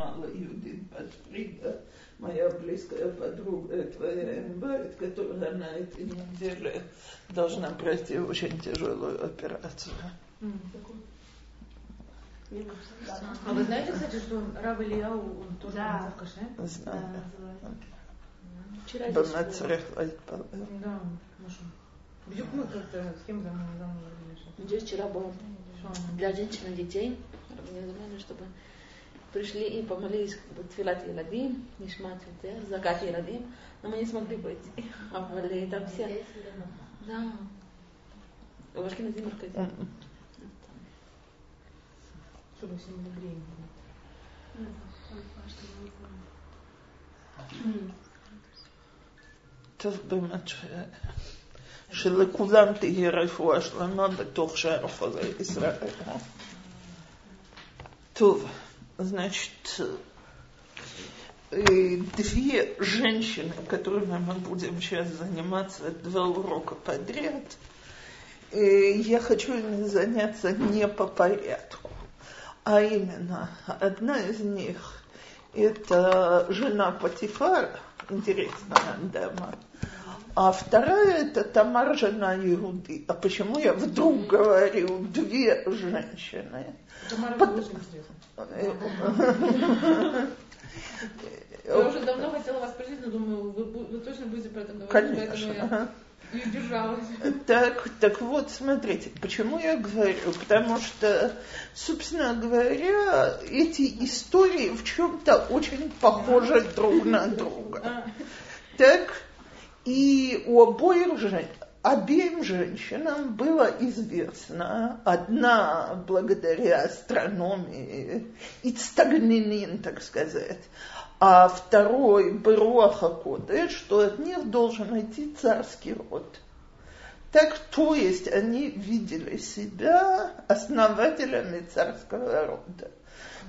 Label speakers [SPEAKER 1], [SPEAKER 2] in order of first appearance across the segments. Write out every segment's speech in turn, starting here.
[SPEAKER 1] мало Юдит Батфрида, моя близкая подруга, твоя инвалид, которая на этой неделе должна пройти очень тяжелую операцию.
[SPEAKER 2] А вы знаете, кстати, что Рав Ильяу, он тоже
[SPEAKER 3] да.
[SPEAKER 2] в каше?
[SPEAKER 1] Знаю.
[SPEAKER 3] Вчера
[SPEAKER 1] Да.
[SPEAKER 3] здесь был.
[SPEAKER 2] Да, Маша. Бдюк мы как-то с кем замуж
[SPEAKER 3] Здесь вчера был для женщин и детей. Организовали, чтобы пришли и помолились как бы тфилат Еладим, Нишмат Ютер, Закат Еладим, но мы не смогли быть. А были там все. Да. У Ашкеназим Аркадий.
[SPEAKER 2] Чтобы все не время.
[SPEAKER 1] טוב, באמת ש... שלכולם תהיה רפואה שלמה בתוך שאר חולי ישראל. טוב, значит, две женщины, которыми мы будем сейчас заниматься два урока подряд, я хочу ими заняться не по порядку, а именно одна из них это жена Патифара, интересная дама, а вторая это Тамар, жена Иуды. А почему я вдруг говорю две женщины?
[SPEAKER 2] Тамара
[SPEAKER 1] Под-. Э,
[SPEAKER 2] Я уже давно хотела вас спросить, но думаю, вы, вы точно будете про это говорить, поэтому
[SPEAKER 1] Конечно.
[SPEAKER 2] я и удержалась.
[SPEAKER 1] Так, так вот, смотрите, почему я говорю? Потому что, собственно говоря, эти истории в чем-то очень похожи друг на друга.
[SPEAKER 2] А,
[SPEAKER 1] Так, и у обоих жен, обеим женщинам было известно, одна благодаря астрономии, Ицтагнинин, так сказать, а второй Беруаха Кодеш, что от них должен идти царский род. Так, то есть они видели себя основателями царского рода.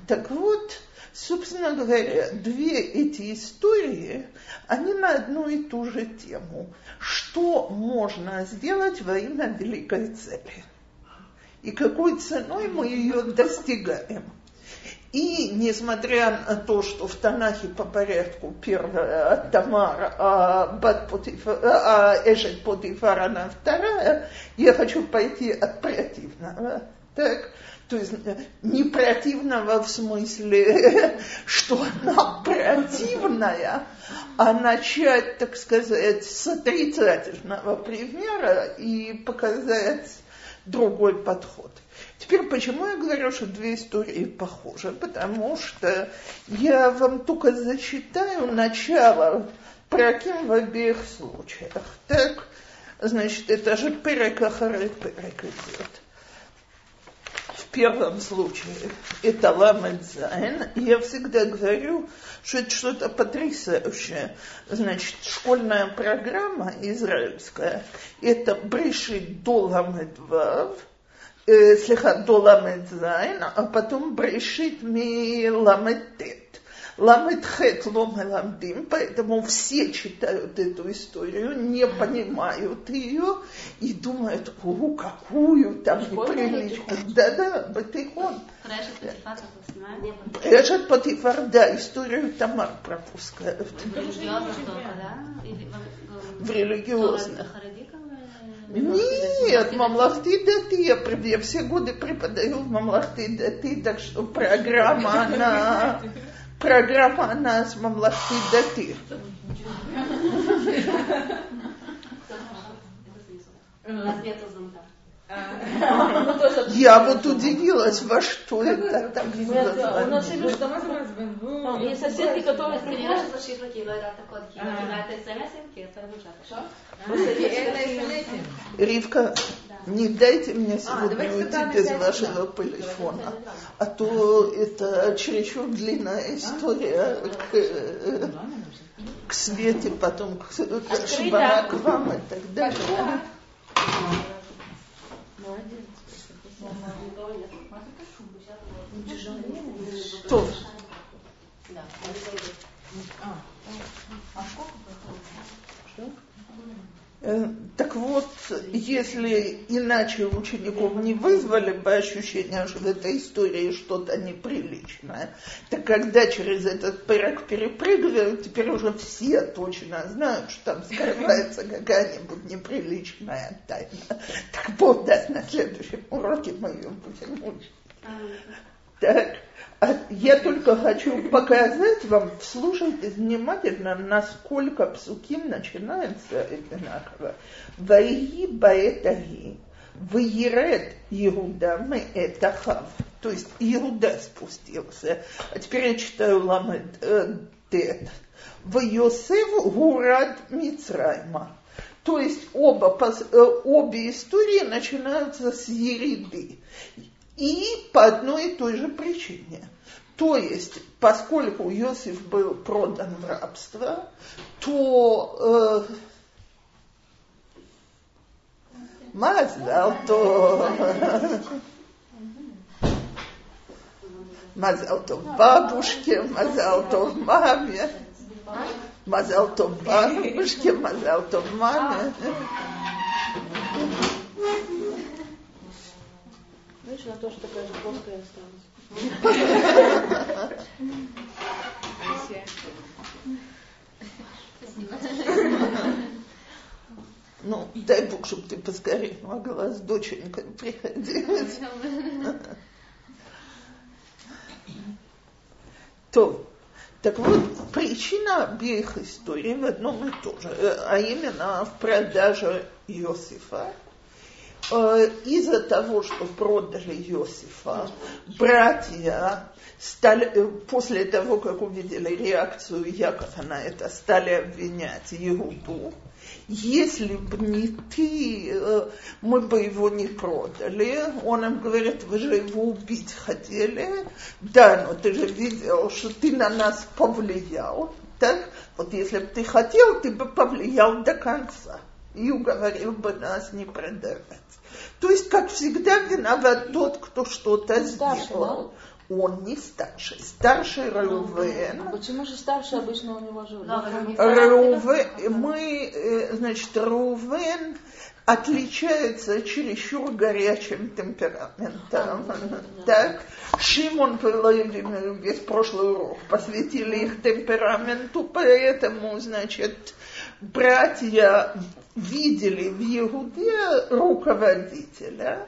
[SPEAKER 1] Так вот, собственно говоря, две эти истории, они на одну и ту же тему. Что можно сделать во имя великой цели? И какой ценой мы ее достигаем? И несмотря на то, что в Танахе по порядку первая Тамар, а, Бат Потифа- а Эшет Потифар, она вторая, я хочу пойти от противного. Так? То есть э, не противного в смысле, что она противная, а начать, так сказать, с отрицательного примера и показать другой подход. Теперь почему я говорю, что две истории похожи? Потому что я вам только зачитаю начало проким в обеих случаях. Так, значит, это же פרק אחרי פרק идет. Первом случае это למד זין. Я всегда говорю, что это что-то потрясающее. Значит, школьная программа израильская, это בראשית до למד וו, э, слегка до למד זין, а потом בראשית מלמד טית. למד חית לא מלמדים, поэтому все читают эту историю, не понимают ее и думают, о, какую там неприличную. Да-да, Батихон.
[SPEAKER 4] Решет
[SPEAKER 1] Патифар, да, историю Тамар пропускают.
[SPEAKER 4] В религиозных только, да? В-
[SPEAKER 1] религиозных.
[SPEAKER 4] Э,
[SPEAKER 1] Нет, мамлахты дати. Я, я все годы преподаю в мамлахты дати, так что программа, она, программа, она с мамлахты дати.
[SPEAKER 4] У нас
[SPEAKER 1] я вот удивилась, во что это так
[SPEAKER 3] Есть соседки, которые
[SPEAKER 2] стреляют.
[SPEAKER 1] Ривка, не дайте мне сегодня уйти без вашего телефона, а то это чересчур длинная история к Свете, потом к вам и так далее. Что? Э, Так вот, если иначе учеников не вызвали бы ощущение, что в этой истории что-то неприличное, так когда через этот пырок перепрыгивают, теперь уже все точно знают, что там скрывается какая-нибудь неприличная тайна. Так вот, да, на следующем уроке мы ее будем учить. Так. А я только хочу показать вам, слушайте внимательно, насколько псуким начинается одинаково. Ваи баэтаги, выерет Иуда мы это хав. То есть Иуда спустился. А теперь я читаю ламет э, тет. В Йосеф гурад Мицрайма. То есть оба, э, обе истории начинаются с Ериды. И по одной и той же причине. То есть, поскольку Иосиф был продан в рабство, то э, Мазал то Мазал то бабушке, мазал то маме, мазал то бабушке, мазал то маме.
[SPEAKER 3] Видишь, на то, что такая же плоская осталась.
[SPEAKER 1] Ну, дай Бог, чтобы ты поскорее могла с доченькой приходить. То, так вот, причина обеих историй в одном и том же, а именно в продаже Иосифа из-за того, что продали Иосифа, братья стали, э, после того, как увидели реакцию Якова на это, стали обвинять Иуду. Если бы не ты, э, мы бы его не продали. Он им говорит, вы же его убить хотели. Да, но ты же видел, что ты на нас повлиял. Так? Вот если бы ты хотел, ты бы повлиял до конца и уговорил бы нас не продавать. То есть, как всегда, виноват тот, кто что-то сделал. Он не старший. Старший Реувен.
[SPEAKER 3] А почему же старший обычно у него же?
[SPEAKER 1] Реувен, мы, э, значит, Реувен отличается чересчур горячим темпераментом. Так, Шимон Пелевин, весь прошлый урок посвятили их темпераменту, поэтому, значит, братья видели в Егуде руководителя,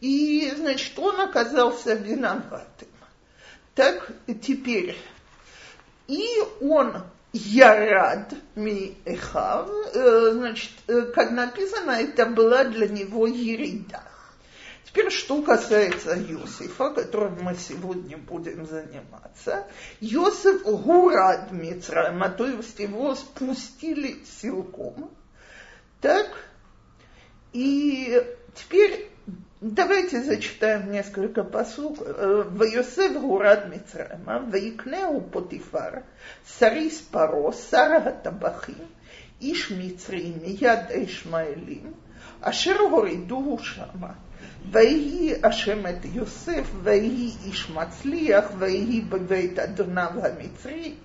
[SPEAKER 1] и, значит, он оказался виноватым. Так теперь, и он Ярад ми эхав, э, значит, э, как написано, это была для него ерида. Теперь, что касается Иосифа, которым мы сегодня будем заниматься. Иосиф Гурад Мицраема, то есть его спустили силком. Так, и теперь давайте зачитаем несколько посук. В Йосеф Гурад Мицраема, Ваикнеу Потифар, Сарис Паро, Сара Табахим, Иш Мицрим, Яд Ишмаэлим, Ашер Горидуху Шама. ויהי השם את יוסף, ויהי איש מצליח, ויהי בבית אדוניו המצרי,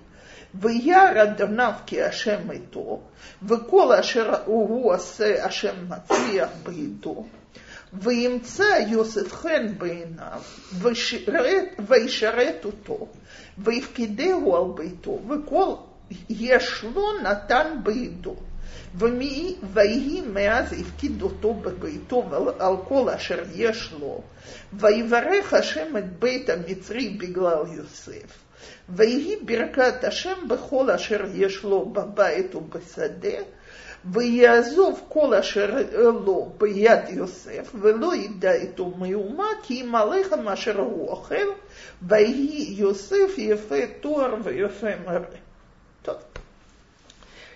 [SPEAKER 1] וירא אדוניו כי השם איתו, וכל אשר הוא עושה השם מצליח בידו. וימצא יוסף חן בעיניו, וישרת אותו, ויפקידהו על ביתו, וכל יש לו נתן בידו. ויהי מאז הפקיד אותו בביתו על כל אשר יש לו, ויברך השם את בית המצרי בגלל יוסף. ויהי ברכת השם בכל אשר יש לו בבית ובשדה, ויעזוב כל אשר לו ביד יוסף, ולא ידע איתו מאומה, כי אם הלחם אשר הוא אוכל, ויהי יוסף יפה תואר ויפה מראה.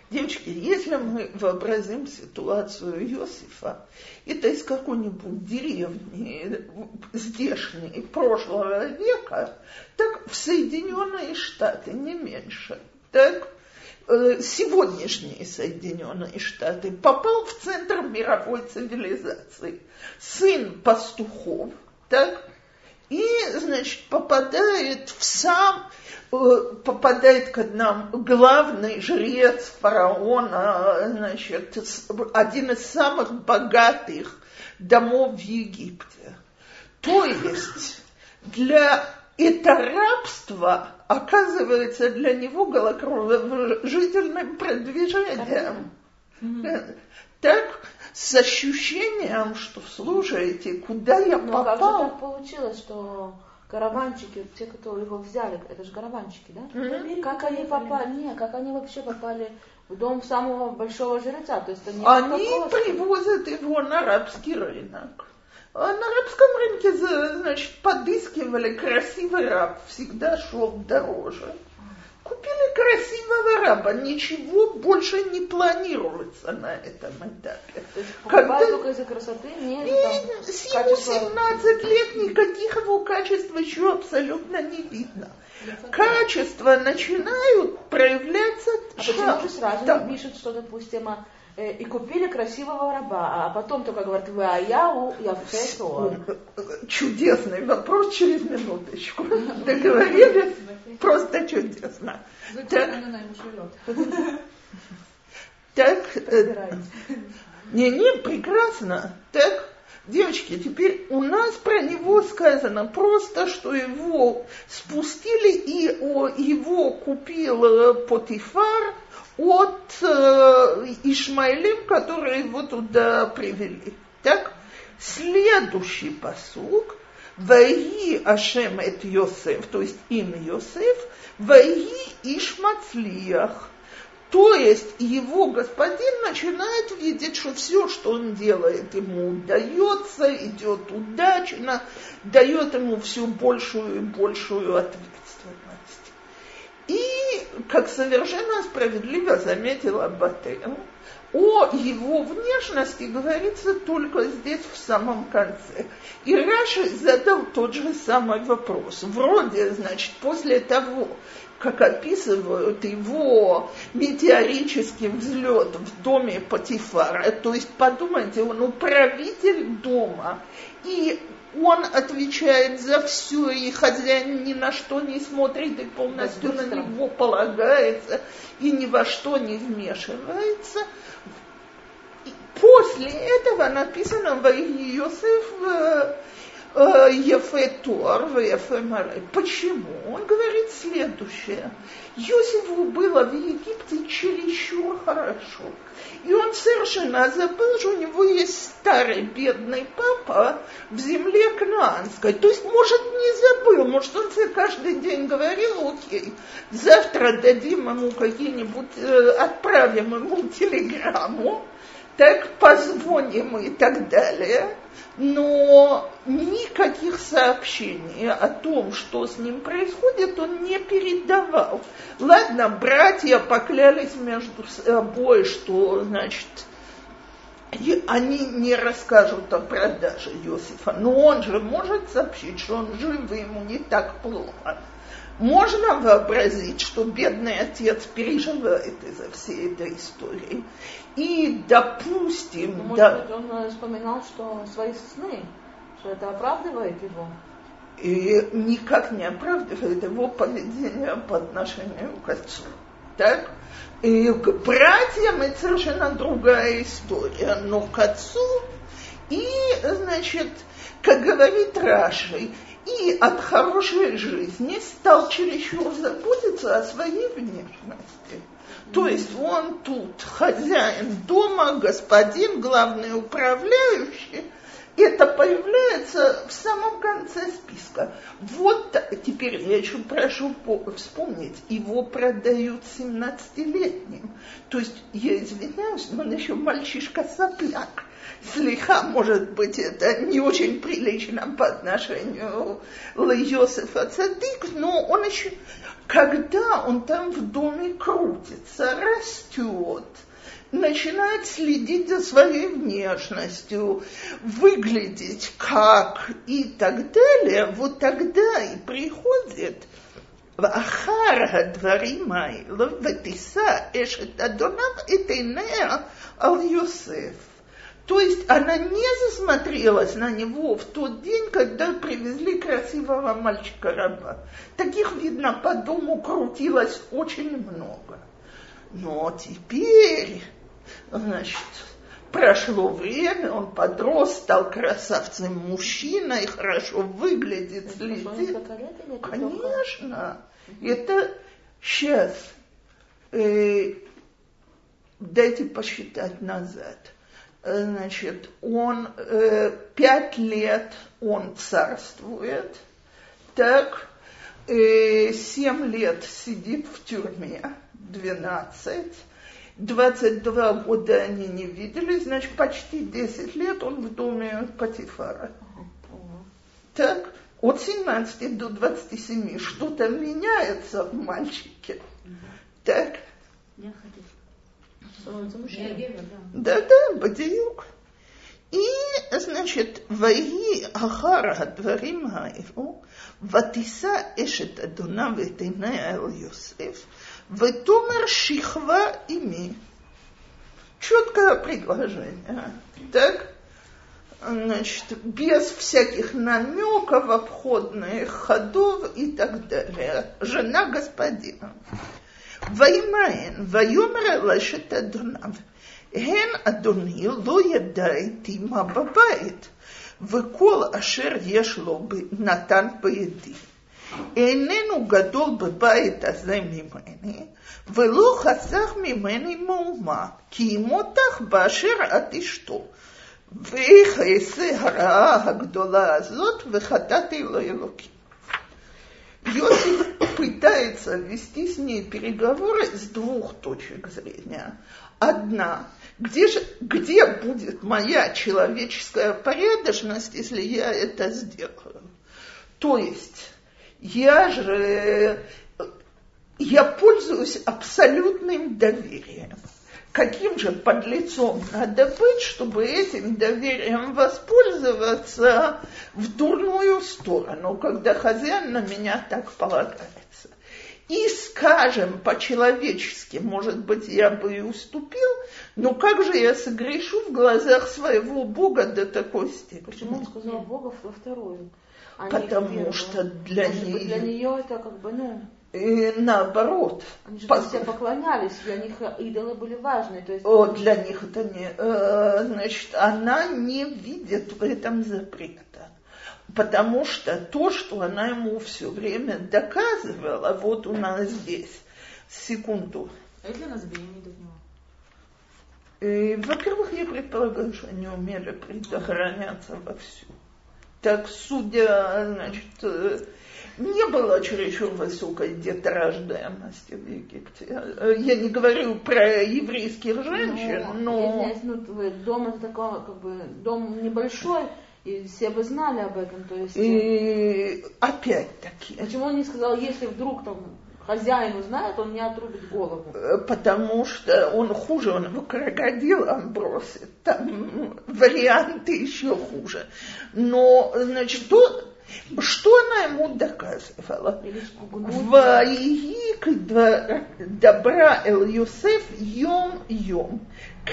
[SPEAKER 1] Девочки, если мы вообразим ситуацию Иосифа, это из какой-нибудь деревни здешней прошлого века, так в Соединенные Штаты не меньше. Так э, сегодняшние Соединенные Штаты попал в центр мировой цивилизации. Сын пастухов, так, и, значит, попадает в сам, попадает к нам главный жрец фараона, значит, один из самых богатых домов в Египте. То есть для это рабство оказывается для него головокружительным продвижением. Так, с ощущением, что слушайте, куда я
[SPEAKER 3] Но
[SPEAKER 1] попал.
[SPEAKER 3] как же так получилось, что караванчики, те, которые его взяли, это же караванчики, да?
[SPEAKER 1] Мгм.
[SPEAKER 3] Как они попали, не, как они вообще попали в дом самого большого жреца? То есть они,
[SPEAKER 1] привозят его на арабский рынок. А на арабском рынке, значит, подыскивали красивый раб, всегда шел дороже. Купили красивого раба, ничего больше не планируется на этом этапе.
[SPEAKER 3] То есть
[SPEAKER 1] Когда-
[SPEAKER 3] только из-за красоты, не
[SPEAKER 1] И
[SPEAKER 3] там,
[SPEAKER 1] с ему
[SPEAKER 3] качества.
[SPEAKER 1] 17 лет никаких его качеств еще абсолютно не видно. Качества начинают проявляться
[SPEAKER 3] А почему же сразу
[SPEAKER 1] там.
[SPEAKER 3] не пишут, что, допустим, а, и купили красивого раба, а потом только говорят, вы, а я, у, я все
[SPEAKER 1] Чудесный вопрос через минуточку. Договорились? Просто чудесно. Так, так, э, не-не, прекрасно. Так, девочки, теперь у нас про него сказано просто, что его спустили, и о, его купил э, Потифар от э, Ишмаилим, которые его туда привели. Так, следующий посук. Ваи Ашем эт Йосеф, то есть имя Йосеф, Ваи Ишмацлиях. То есть его господин начинает видеть, что все, что он делает, ему удается, идет удачно, дает ему все большую и большую ответственность. Как совершенно справедливо заметила Батен, о его внешности говорится только здесь в самом конце. И Раши задал тот же самый вопрос. Вроде, значит, после того, как описывают его метеорический взлет в доме Патифара, то есть, подумайте, он управитель дома, и он отвечает за все, и хозяин ни на что не смотрит, и полностью на него полагается, и ни во что не вмешивается. И после этого написано в Иосиф э, э, Ефе Туар, в Ефе Марай. Почему? Он говорит следующее. Иосифу было в Египте чересчур хорошо. И он совершенно забыл, что у него есть старый бедный папа в земле Кнаанской. То есть, может, не забыл, может, он себе каждый день говорил, окей, завтра дадим ему какие-нибудь, э, отправим ему телеграмму, так позвоним и так далее. Но никаких сообщений о том, что с ним происходит, он не передавал. Ладно, братья поклялись между собой, что, значит, и они не расскажут о продаже Иосифа, но он же может сообщить, что он жив, и ему не так плохо. Можно вообразить, что бедный отец переживает из-за всей этой истории. И, допустим,
[SPEAKER 3] Ну, Может
[SPEAKER 1] да,
[SPEAKER 3] быть, он э, вспоминал, что свои сны, что это оправдывает его.
[SPEAKER 1] и никак не оправдывает его поведение по отношению к отцу. Так? И к братьям это совершенно другая история, но к отцу и, значит, как говорит Раши, и от хорошей жизни стал чересчур заботиться о своей внешности. То есть он тут хозяин дома, господин, главный управляющий. Это появляется в самом конце списка. Вот теперь я еще прошу по- вспомнить, его продают 17-летним. То есть, я извиняюсь, но он еще мальчишка-сопляк. Слегка, может быть, это не очень прилично по отношению Йосифа Цадык, но он еще, когда он там в доме крутится, растет, начинает следить за своей внешностью, выглядеть как и так далее, вот тогда и приходит ואחר הדברים האלה, ותישא אשת אדוניו את עיניה על יוסף. То есть она не засмотрелась на него в тот день, когда привезли красивого мальчика-раба. Таких, видно, по дому крутилось очень много. Но теперь, значит, прошло время, он подрос, стал красавцем мужчиной, хорошо выглядит, следит. Конечно, это сейчас, э, дайте посчитать назад – значит, он э, пять лет он царствует, так, э, семь лет сидит в тюрьме, двенадцать, двадцать два года они не виделись, значит, почти десять лет он в доме Патифара. Так, от 17 до 27 что-то меняется в мальчике. Так. Да, да, бадиюк. И, значит, ваги ахара дворим האלו, ותישא אשת אדוניו את עיניה אל יוסף, ותאמר שכבה עמי. Четкое предложение. Так? Значит, без всяких намеков, обходных ходов и так далее. Жена господина. וימאן, ויאמר אל אשת אדוניו, הן אדוני לא ידע איתי מה בבית, וכל אשר יש לו נתן בידי. איננו גדול בבית הזה ממני, ולא חסך ממני מאומה, כי ימותך באשר את אשתו. ואיך אעשה הרעה הגדולה הזאת, וחטאתי לאלוקים. Йосиф пытается вести с ней переговоры с двух точек зрения. Одна, где, же, где будет моя человеческая порядочность, если я это сделаю? То есть, я же, я пользуюсь абсолютным доверием каким же подлецом надо быть, чтобы этим доверием воспользоваться в дурную сторону, когда хозяин на меня так полагается. И скажем по-человечески, может быть, я бы и уступил, но как же я согрешу в глазах своего Бога до такой степени?
[SPEAKER 3] Почему он сказал Бога во вторую?
[SPEAKER 1] А Потому что для
[SPEAKER 3] нее... Для нее это как бы, ну...
[SPEAKER 1] И наоборот.
[SPEAKER 3] Они же Пос... все поклонялись, для них идолы были важны. То есть...
[SPEAKER 1] О, для них это не... Э, значит, она не видит в этом запрета. Потому что то, что она ему все время доказывала, вот у нас здесь, секунду.
[SPEAKER 2] А если она забеременеет
[SPEAKER 1] от него? Во-первых, я предполагаю, что они умели предохраняться вовсю. Так, судя, значит, э, не было чересчур высокой деторождаемости в Египте. Я не говорю про еврейских женщин,
[SPEAKER 3] но... но... ну, дом это такой, как бы, дом небольшой, и все бы знали об этом, то есть...
[SPEAKER 1] И опять-таки...
[SPEAKER 3] Почему он не сказал, если вдруг там хозяин узнает, он не отрубит голову.
[SPEAKER 1] Э, потому что он хуже, он его крокодилом бросит. Там варианты еще хуже. Но, значит, то, что она ему доказывала? Ваик добра эл Юсеф йом йом.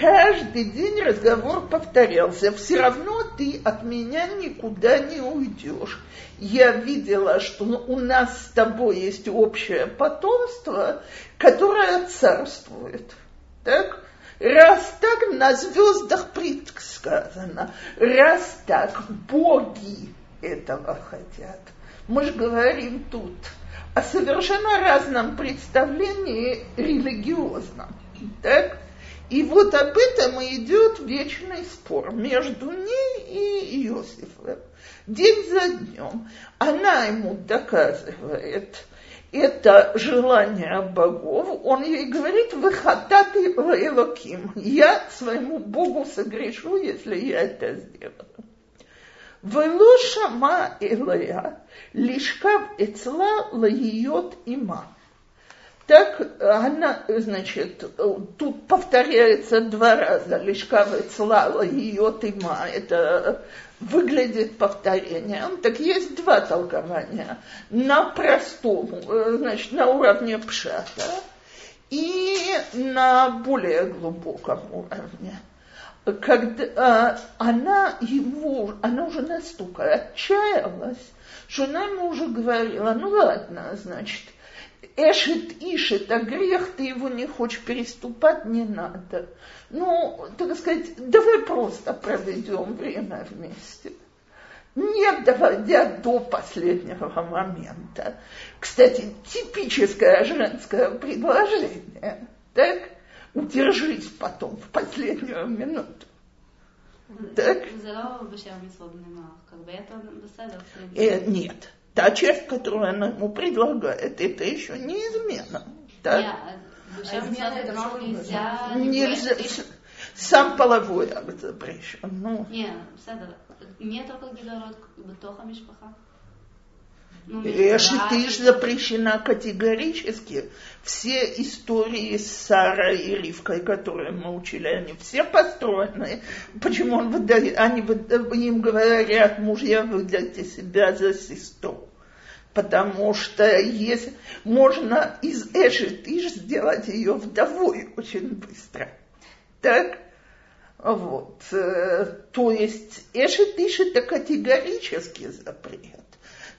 [SPEAKER 1] Каждый день разговор повторялся. Все равно ты от меня никуда не уйдешь. Я видела, что у нас с тобой есть общее потомство, которое царствует. Так? Раз так на звездах предсказано, раз так боги этого хотят. Мы же говорим тут о совершенно разном представлении религиозном. Так? И вот об этом и идет вечный спор между ней и Иосифом. День за днем она ему доказывает это желание богов. Он ей говорит, вы хататы лаким. Я своему богу согрешу, если я это сделаю. Вело шама элая, лишкав эцла лаиот има. Так она, значит, тут повторяется два раза, лишкава цлала ее тыма, это выглядит повторением. Так есть два толкования. На простом, значит, на уровне пшата и на более глубоком уровне. когда она его, она уже настолько отчаялась, что она ему уже говорила, ну ладно, значит, Эшет Ишет, а грех ты его не хочешь переступать, не надо. Ну, так сказать, давай просто проведем время вместе. Не доводя до последнего момента. Кстати, типическое женское предложение. Так? Удержись потом в последнюю минуту.
[SPEAKER 4] Так?
[SPEAKER 1] Э, нет та часть, которую она ему предлагает, это еще не измена. Так?
[SPEAKER 4] Я, а это нельзя.
[SPEAKER 1] Нельзя. Сам половой акт запрещен. Ну.
[SPEAKER 4] Не, не только гидород, бетоха ну,
[SPEAKER 1] э, запрещена категорически. Все истории с Сарой и Ривкой, которые мы учили, они все построены. Почему он выдает, они им говорят, мужья, выдайте себя за сестру. Потому что есть, можно из Эшетыш сделать ее вдовой очень быстро. Так? Вот. Э, то есть Эшетыш это категорический запрет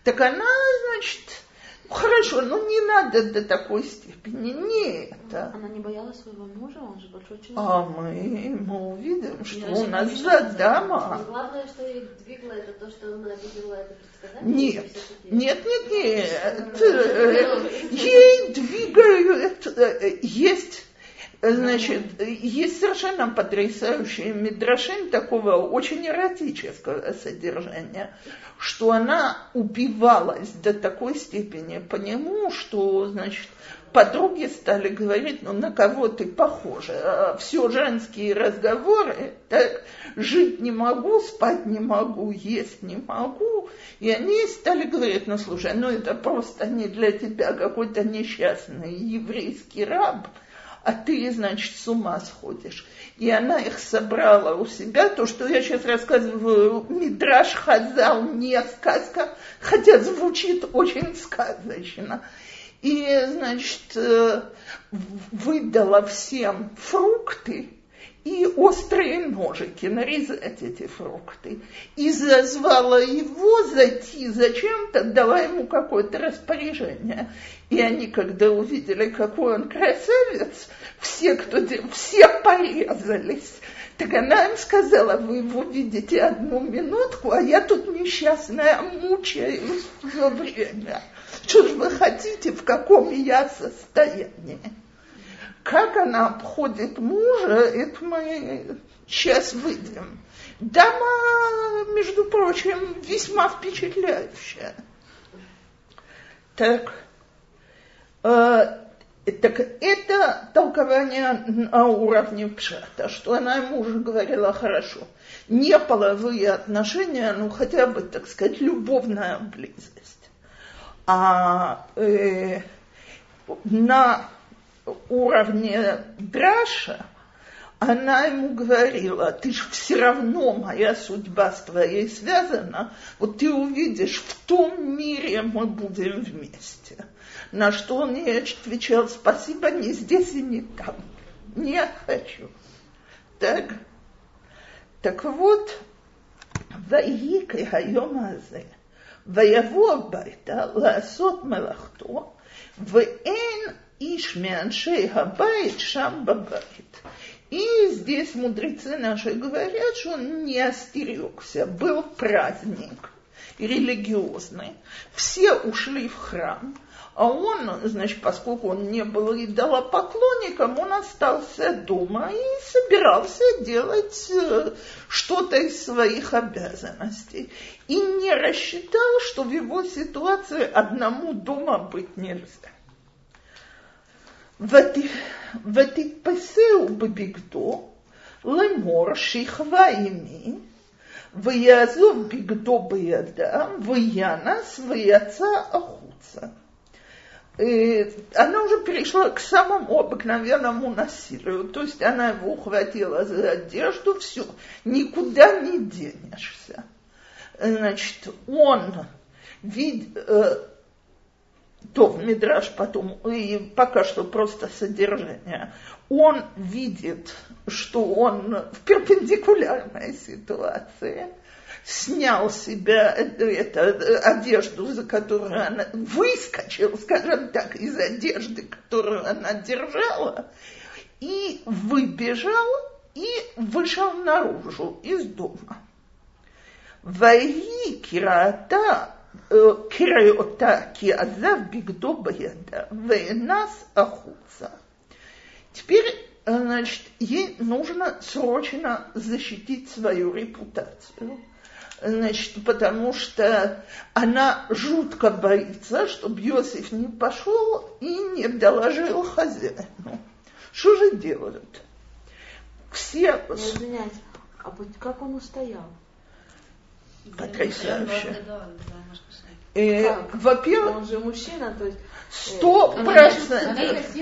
[SPEAKER 1] так она, значит, ну, хорошо, ну не надо до такой степени, не это.
[SPEAKER 3] Она не боялась своего мужа, он же большой человек.
[SPEAKER 1] А мы, мы увидим, что у нас за дама.
[SPEAKER 4] Главное, что их двигало, это то, что она видела это предсказание.
[SPEAKER 1] Нет, нет, нет, нет. Э, ей двигают, э, есть Значит, есть совершенно потрясающие мидрашим такого очень эротического содержания, что она убивалась до такой степени по нему, что, значит, подруги стали говорить, ну на кого ты похожа? А Все женские разговоры, так, жить не могу, спать не могу, есть не могу. И они стали говорить, ну слушай, ну это просто не для тебя какой-то несчастный еврейский раб – а ты, значит, с ума сходишь. И она их собрала у себя, то, что я сейчас рассказываю, Мидраш Хазал, не сказка, хотя звучит очень сказочно. И, значит, э, выдала всем фрукты, и острые ножики нарезать эти фрукты. И зазвала его зайти зачем-то, дала ему какое-то распоряжение. И они, когда увидели, какой он красавец, все, кто, все порезались. Так она им сказала, вы его видите одну минутку, а я тут несчастная мучаюсь все время. Что же вы хотите, в каком я состоянии? Как она обходит мужа, это мы сейчас выйдем. Дама, между прочим, весьма впечатляющая. Так, так это толкование на уровне пшата, что она ему уже говорила хорошо. Не половые отношения, ну хотя бы, так сказать, любовная близость. А э, на уровне Драша, она ему говорила, ты ж все равно моя судьба с твоей связана, вот ты увидишь, в том мире мы будем вместе. На что он ей отвечал, спасибо, не здесь и не там. Не хочу. Так, так вот, ויהי כהיום הזה, ויבוא הביתה לעשות מלאכתו, ואין Иш Мианшей Габайт Шам Бабайт. И здесь мудрецы наши говорят, что он не остерегся. Был праздник религиозный. Все ушли в храм. А он, значит, поскольку он не был идолопоклонником, он остался дома и собирался делать э, что-то из своих обязанностей. И не рассчитал, что в его ситуации одному дома быть нельзя. ותתפסהו בבגדו לאמור שכבה עמי ויעזוב בגדו בידם וינס ויצא החוצה. Она уже перешла к самому обыкновенному насилию. То есть она его ухватила за одежду, все, никуда не денешься. Значит, он вид, то в Мидраш потом, и пока что просто содержание, он видит, что он в перпендикулярной ситуации, снял с себя это, одежду, за которую она выскочил, скажем так, из одежды, которую она держала, и выбежал и вышел наружу из дома. Ваи кирата киреота киазав бигдо баяда, вейнас ахуца. Теперь, значит, ей нужно срочно защитить свою репутацию. Значит, потому что она жутко боится, чтобы Иосиф не пошел и не доложил хозяину. Что же делают? Все...
[SPEAKER 3] Извиняюсь, а как он устоял?
[SPEAKER 1] Потрясающе. Э, во-первых...
[SPEAKER 3] Он же мужчина, то есть...
[SPEAKER 1] Сто процентов.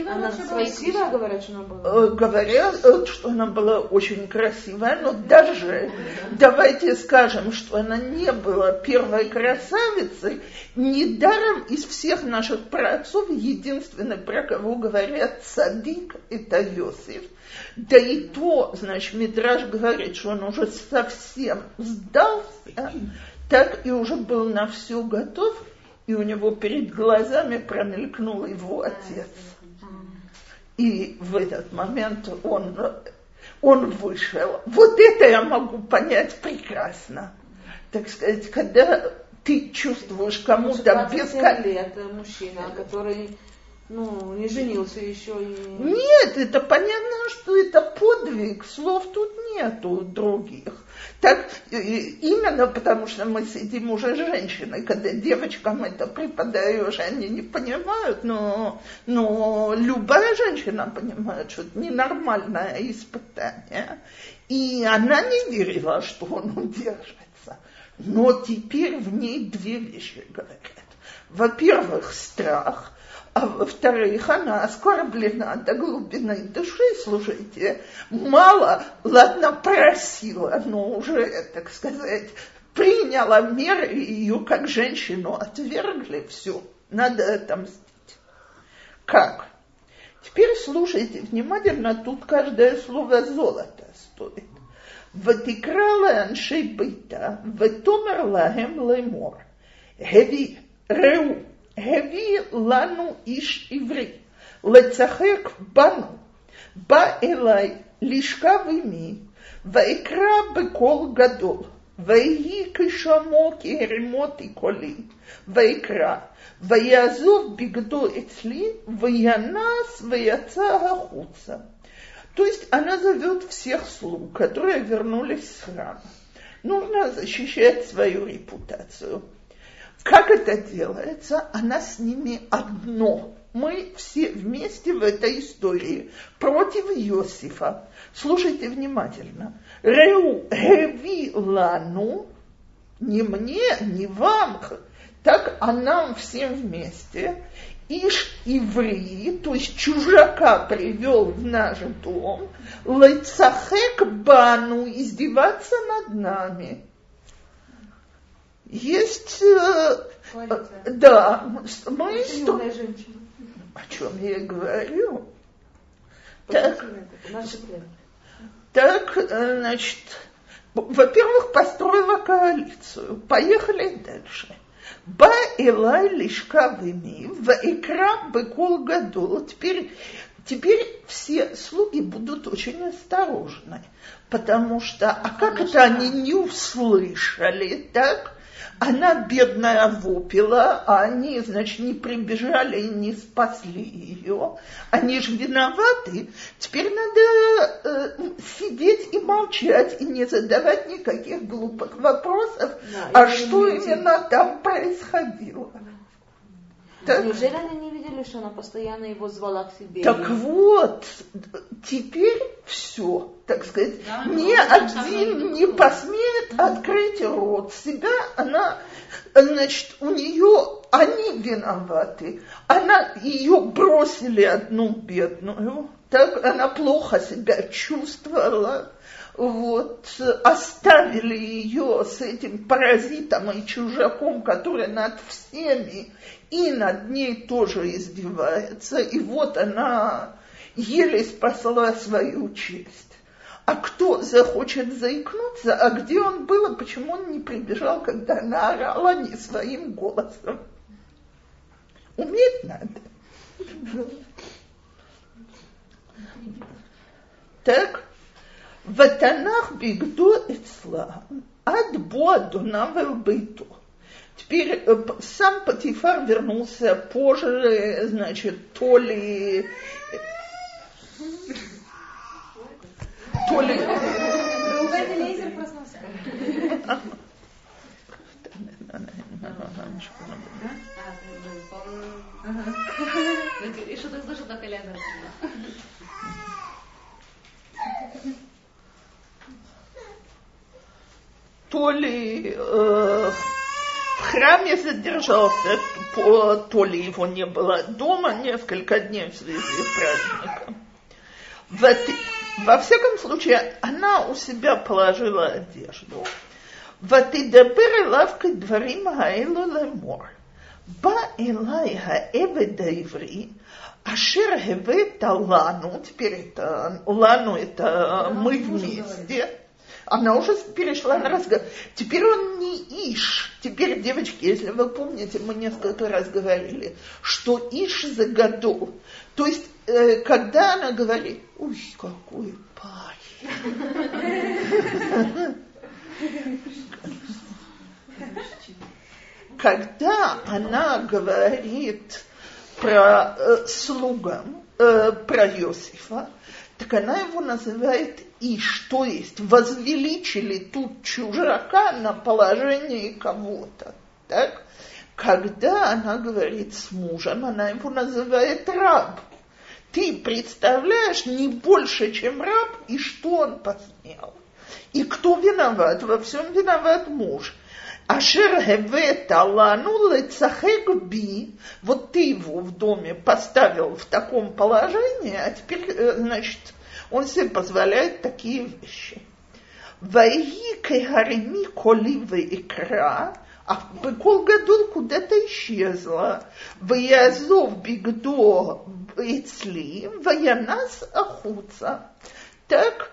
[SPEAKER 3] Она красивая, говорят, что она была?
[SPEAKER 1] Э, говорят, э, что она была очень красивая, но даже, давайте скажем, что она не была первой красавицей, недаром из всех наших праотцов единственный, про кого говорят садик, это Йосиф. Да и то, значит, Мидраж говорит, что он уже совсем сдался, так и уже был на все готов, и у него перед глазами промелькнул его отец. И в этот момент он, он вышел. Вот это я могу понять прекрасно. Так сказать, когда ты чувствуешь кому-то
[SPEAKER 3] без... лет мужчина, который ну, не женился еще и...
[SPEAKER 1] Нет, это понятно, что это подвиг, слов тут нету других. Так, именно потому что мы сидим уже женщины, когда девочкам это преподаешь, они не понимают, но, но любая женщина понимает, что это ненормальное испытание. И она не верила, что он удержится. Но теперь в ней две вещи говорят. Во-первых, страх – а во-вторых, она оскорблена до глубины души, слушайте, мало, ладно, просила, но уже, так сказать, приняла меры, и ее как женщину отвергли, все, надо отомстить. Как? Теперь слушайте внимательно, тут каждое слово золото стоит. ותקרא לאנשי ביתה, ותאמר להם לאמור, הביא, ראו, הביא לנו איש עברי לצחק בנו. בא אליי לשכב עמי, ואקרא בקול גדול, ויהי כשמו כהרמותי קולי, ואקרא, ויעזוב בגדו אצלי, וינס ויצא החוצה. То есть она зовет всех слуг, которые вернулись с храма. Нужно защищать свою репутацию. Как это делается? Она с ними одно. Мы все вместе в этой истории против Иосифа. Слушайте внимательно. Реу реви лану, не мне, не вам, так а нам всем вместе. Иш иври, то есть чужака привел в наш дом, лайцахек бану, издеваться над нами. Есть, э, да, мы сто... О чем я говорю? Так, так, э, значит, во-первых, построила коалицию. Поехали дальше. Ба Элай лишка вими, в экран быкол гадол. Теперь, теперь все слуги будут очень осторожны, потому что, а как это они не услышали, так? Она, бедная, вопила, а они, значит, не прибежали и не спасли ее. Они же виноваты. Теперь надо э, сидеть и молчать, и не задавать никаких глупых вопросов, да, а что именно там происходило.
[SPEAKER 3] Так. Неужели они не видели, что она постоянно его звала к себе?
[SPEAKER 1] Так вот, теперь все, так сказать, да, ни один не посмеет открыть рот. Себя она, значит, у нее, они виноваты. Она, ее бросили одну бедную, так она плохо себя чувствовала. Вот, оставили ее с этим паразитом и чужаком, который над всеми и над ней тоже издевается. И вот она еле спасла свою честь. А кто захочет заикнуться, а где он был, и почему он не прибежал, когда она орала не своим голосом? Уметь надо. Так, Ватанах бигду эцла, ад буадунавел бейту. Теперь э, сам Патифар вернулся позже, значит, то ли... То ли...
[SPEAKER 2] И что ты слышал, как Элязар?
[SPEAKER 1] то ли э, в храме задержался, то, то ли его не было дома несколько дней в связи с праздником. В, во всяком случае, она у себя положила одежду. ותדבר אליו כדברים האלו לאמור. בא אליי העבד העברי, אשר הבאת לנו, теперь это, лану это мы вместе, она уже перешла на разговор. Теперь он не Иш. Теперь, девочки, если вы помните, мы несколько раз говорили, что Иш загадул. То есть, э, когда она говорит, ой, какой парень. Когда она говорит про э, слугам, э, про Иосифа, так она его называет Иш, то есть возвеличили тут чужака на положение кого-то. Так? Когда она говорит с мужем, она его называет раб. Ты представляешь не больше, чем раб, и что он посмел. И кто виноват? Во всем виноват муж. Ашер хевета лану лецахек би. Вот ты его в доме поставил в таком положении, а теперь, э, значит, он себе позволяет такие вещи. Вайги кайгарими коливы икра, а Бекол Гадол куда-то исчезла. Ваязов бигдо Ицли, Ваянас Ахуца. Так,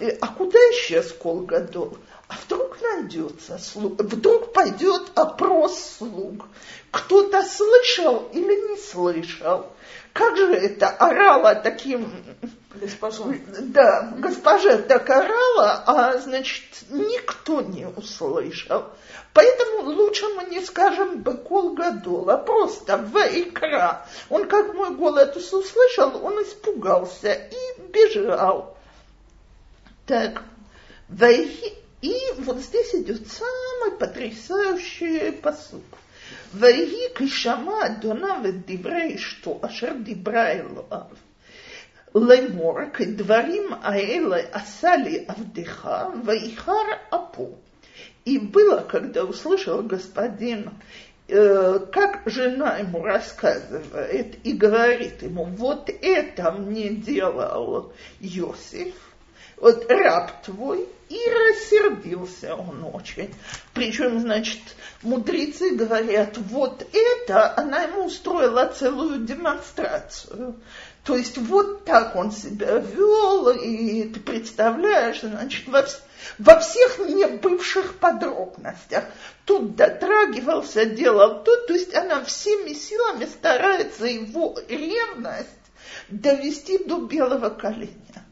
[SPEAKER 1] э, а куда исчез Кол Гадол? А вдруг найдется слуг, вдруг пойдет опрос слуг. Кто-то слышал или не слышал? Как же это орала таким...
[SPEAKER 3] Госпожа.
[SPEAKER 1] Да, госпожа так орала, а, значит, никто не услышал. Поэтому лучше мы не скажем «бекол гадол», а просто «вейкра». Он как мой голос услышал, он испугался и бежал. Так, «вейхи» И вот здесь идет самый потрясающий посуд. Ваи кишама донавы дибрей, что ашер дибрай лоав. Лемор, дворим аэла асали авдыха, ваихар апу. И было, когда услышал господин, э, как жена ему рассказывает и говорит ему, вот это мне делал Йосиф, вот раб твой, и рассердился он очень. Причем, значит, мудрецы говорят, вот это она ему устроила целую демонстрацию. То есть вот так он себя вел, и ты представляешь, значит, во, во всех небывших подробностях. Тут дотрагивался, делал то, то есть она всеми силами старается его ревность довести до белого коленя.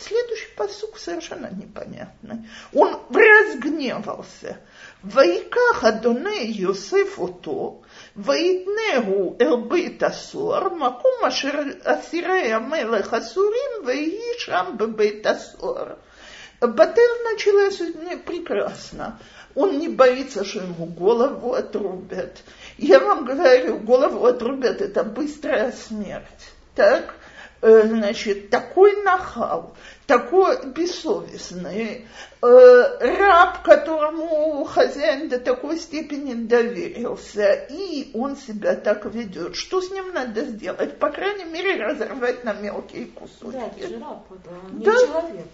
[SPEAKER 1] Следующий посук совершенно непонятный. Он разгневался. Вайках Адоне Йосеф Ото, Ваитнегу Элбит Асор, Макум Ашир Асирея Мелех Асурим, Вайишам Бебит Асор. Батель началась прекрасно. Он не боится, что ему голову отрубят. Я вам говорю, голову отрубят – это быстрая смерть. Так? Э, значит, такой нахал, такой бессовестный, э, раб, которому хозяин до такой степени доверился, и он себя так ведет. Что с ним надо сделать? По крайней мере, разорвать на мелкие кусочки.
[SPEAKER 3] Да, это же раб, это не да. человек.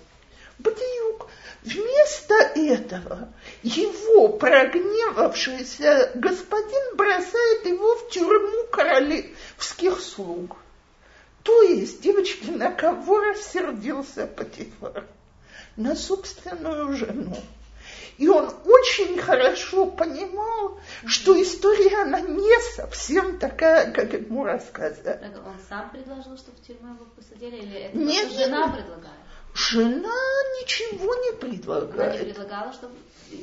[SPEAKER 1] Бадиюк. Вместо этого его прогневавшийся господин бросает его в тюрьму королевских слуг. То есть, девочки, на кого рассердился Патифар? На собственную жену. И он очень хорошо понимал, что история, она не совсем такая, как ему рассказали.
[SPEAKER 4] Он сам предложил, чтобы в тюрьму его посадили? Или это
[SPEAKER 1] нет,
[SPEAKER 4] жена
[SPEAKER 1] нет.
[SPEAKER 4] предлагает?
[SPEAKER 1] Жена ничего не предлагает.
[SPEAKER 4] Она не предлагала, чтобы...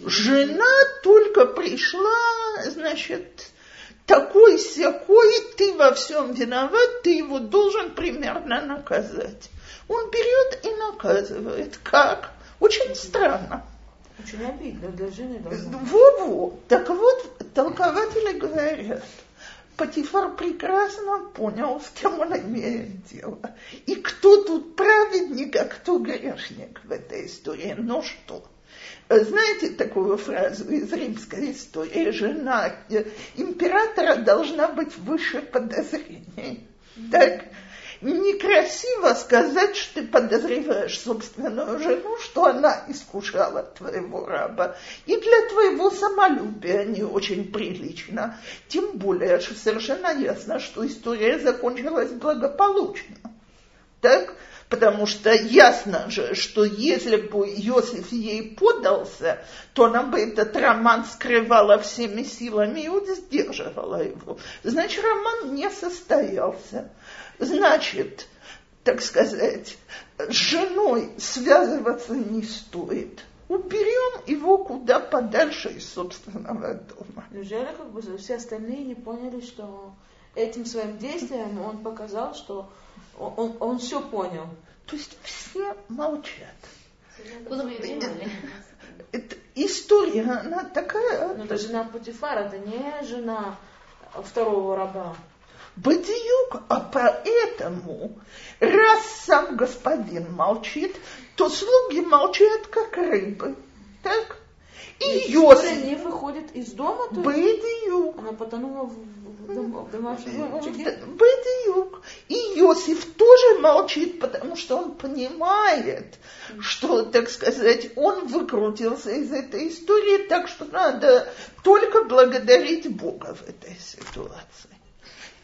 [SPEAKER 1] Жена только пришла, значит, такой всякой, ты во всем виноват, ты его должен примерно наказать. Он берет и наказывает. Как? Очень странно.
[SPEAKER 3] Очень обидно для жены.
[SPEAKER 1] Во-во. Так вот, толкователи говорят, Патифар прекрасно понял, с кем он имеет дело. И кто тут праведник, а кто грешник в этой истории. Но что? Знаете такую фразу из римской истории? Жена императора должна быть выше подозрений. Так? некрасиво сказать, что ты подозреваешь собственную жену, что она искушала твоего раба. И для твоего самолюбия не очень прилично. Тем более, что совершенно ясно, что история закончилась благополучно. Так? Потому что ясно же, что если бы Иосиф ей подался, то она бы этот роман скрывала всеми силами и сдерживала его. Значит, роман не состоялся. Значит, так сказать, с женой связываться не стоит. Уберем его куда подальше из собственного дома.
[SPEAKER 3] Неужели как бы все остальные не поняли, что этим своим действием он показал, что он, он, он все понял?
[SPEAKER 1] То есть все молчат.
[SPEAKER 4] Куда мы
[SPEAKER 1] Это история, она такая...
[SPEAKER 3] Но это жена Путифара, это не жена второго раба.
[SPEAKER 1] Бадиюк, а поэтому, раз сам господин молчит, то слуги молчат, как рыбы. Так?
[SPEAKER 3] И Йосиф не выходит из дома,
[SPEAKER 1] Бадиюк.
[SPEAKER 3] Она потонула в, в,
[SPEAKER 1] Бадиюк. И Йосиф тоже молчит, потому что он понимает, что, так сказать, он выкрутился из этой истории, так что надо только благодарить Бога в этой ситуации.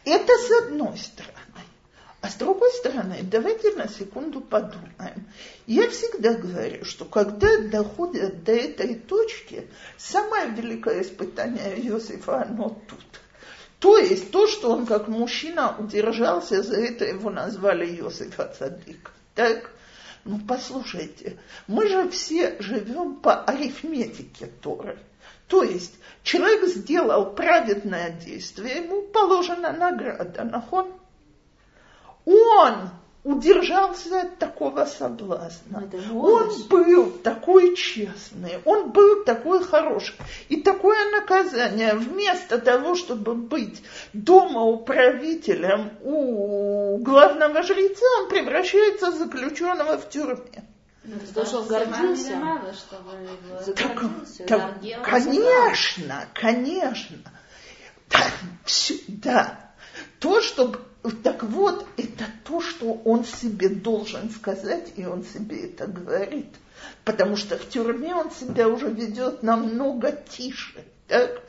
[SPEAKER 1] Это с одной стороны. А с другой стороны, давайте на секунду подумаем. Я всегда говорю, что когда доходят до этой точки, самое великое испытание Иосифа, оно тут. То есть то, что он как мужчина удержался, за это его назвали Иосифа Цадик. Так? Ну, послушайте, мы же все живем по арифметике Торы. То есть человек сделал праведное действие, ему положена награда, нахон. Он удержался от такого соблазна. Он был такой честный, он был такой хороший. И такое наказание, вместо того, чтобы быть дома управителем у главного жреца, он превращается в заключенного в тюрьме.
[SPEAKER 3] Ну, то, что он гордился.
[SPEAKER 4] Чтобы
[SPEAKER 1] так, конечно, конечно. Все, да. То, что... Так вот, это то, что он себе должен сказать, и он себе это говорит. Потому что в тюрьме он себя уже ведет намного тише. Так?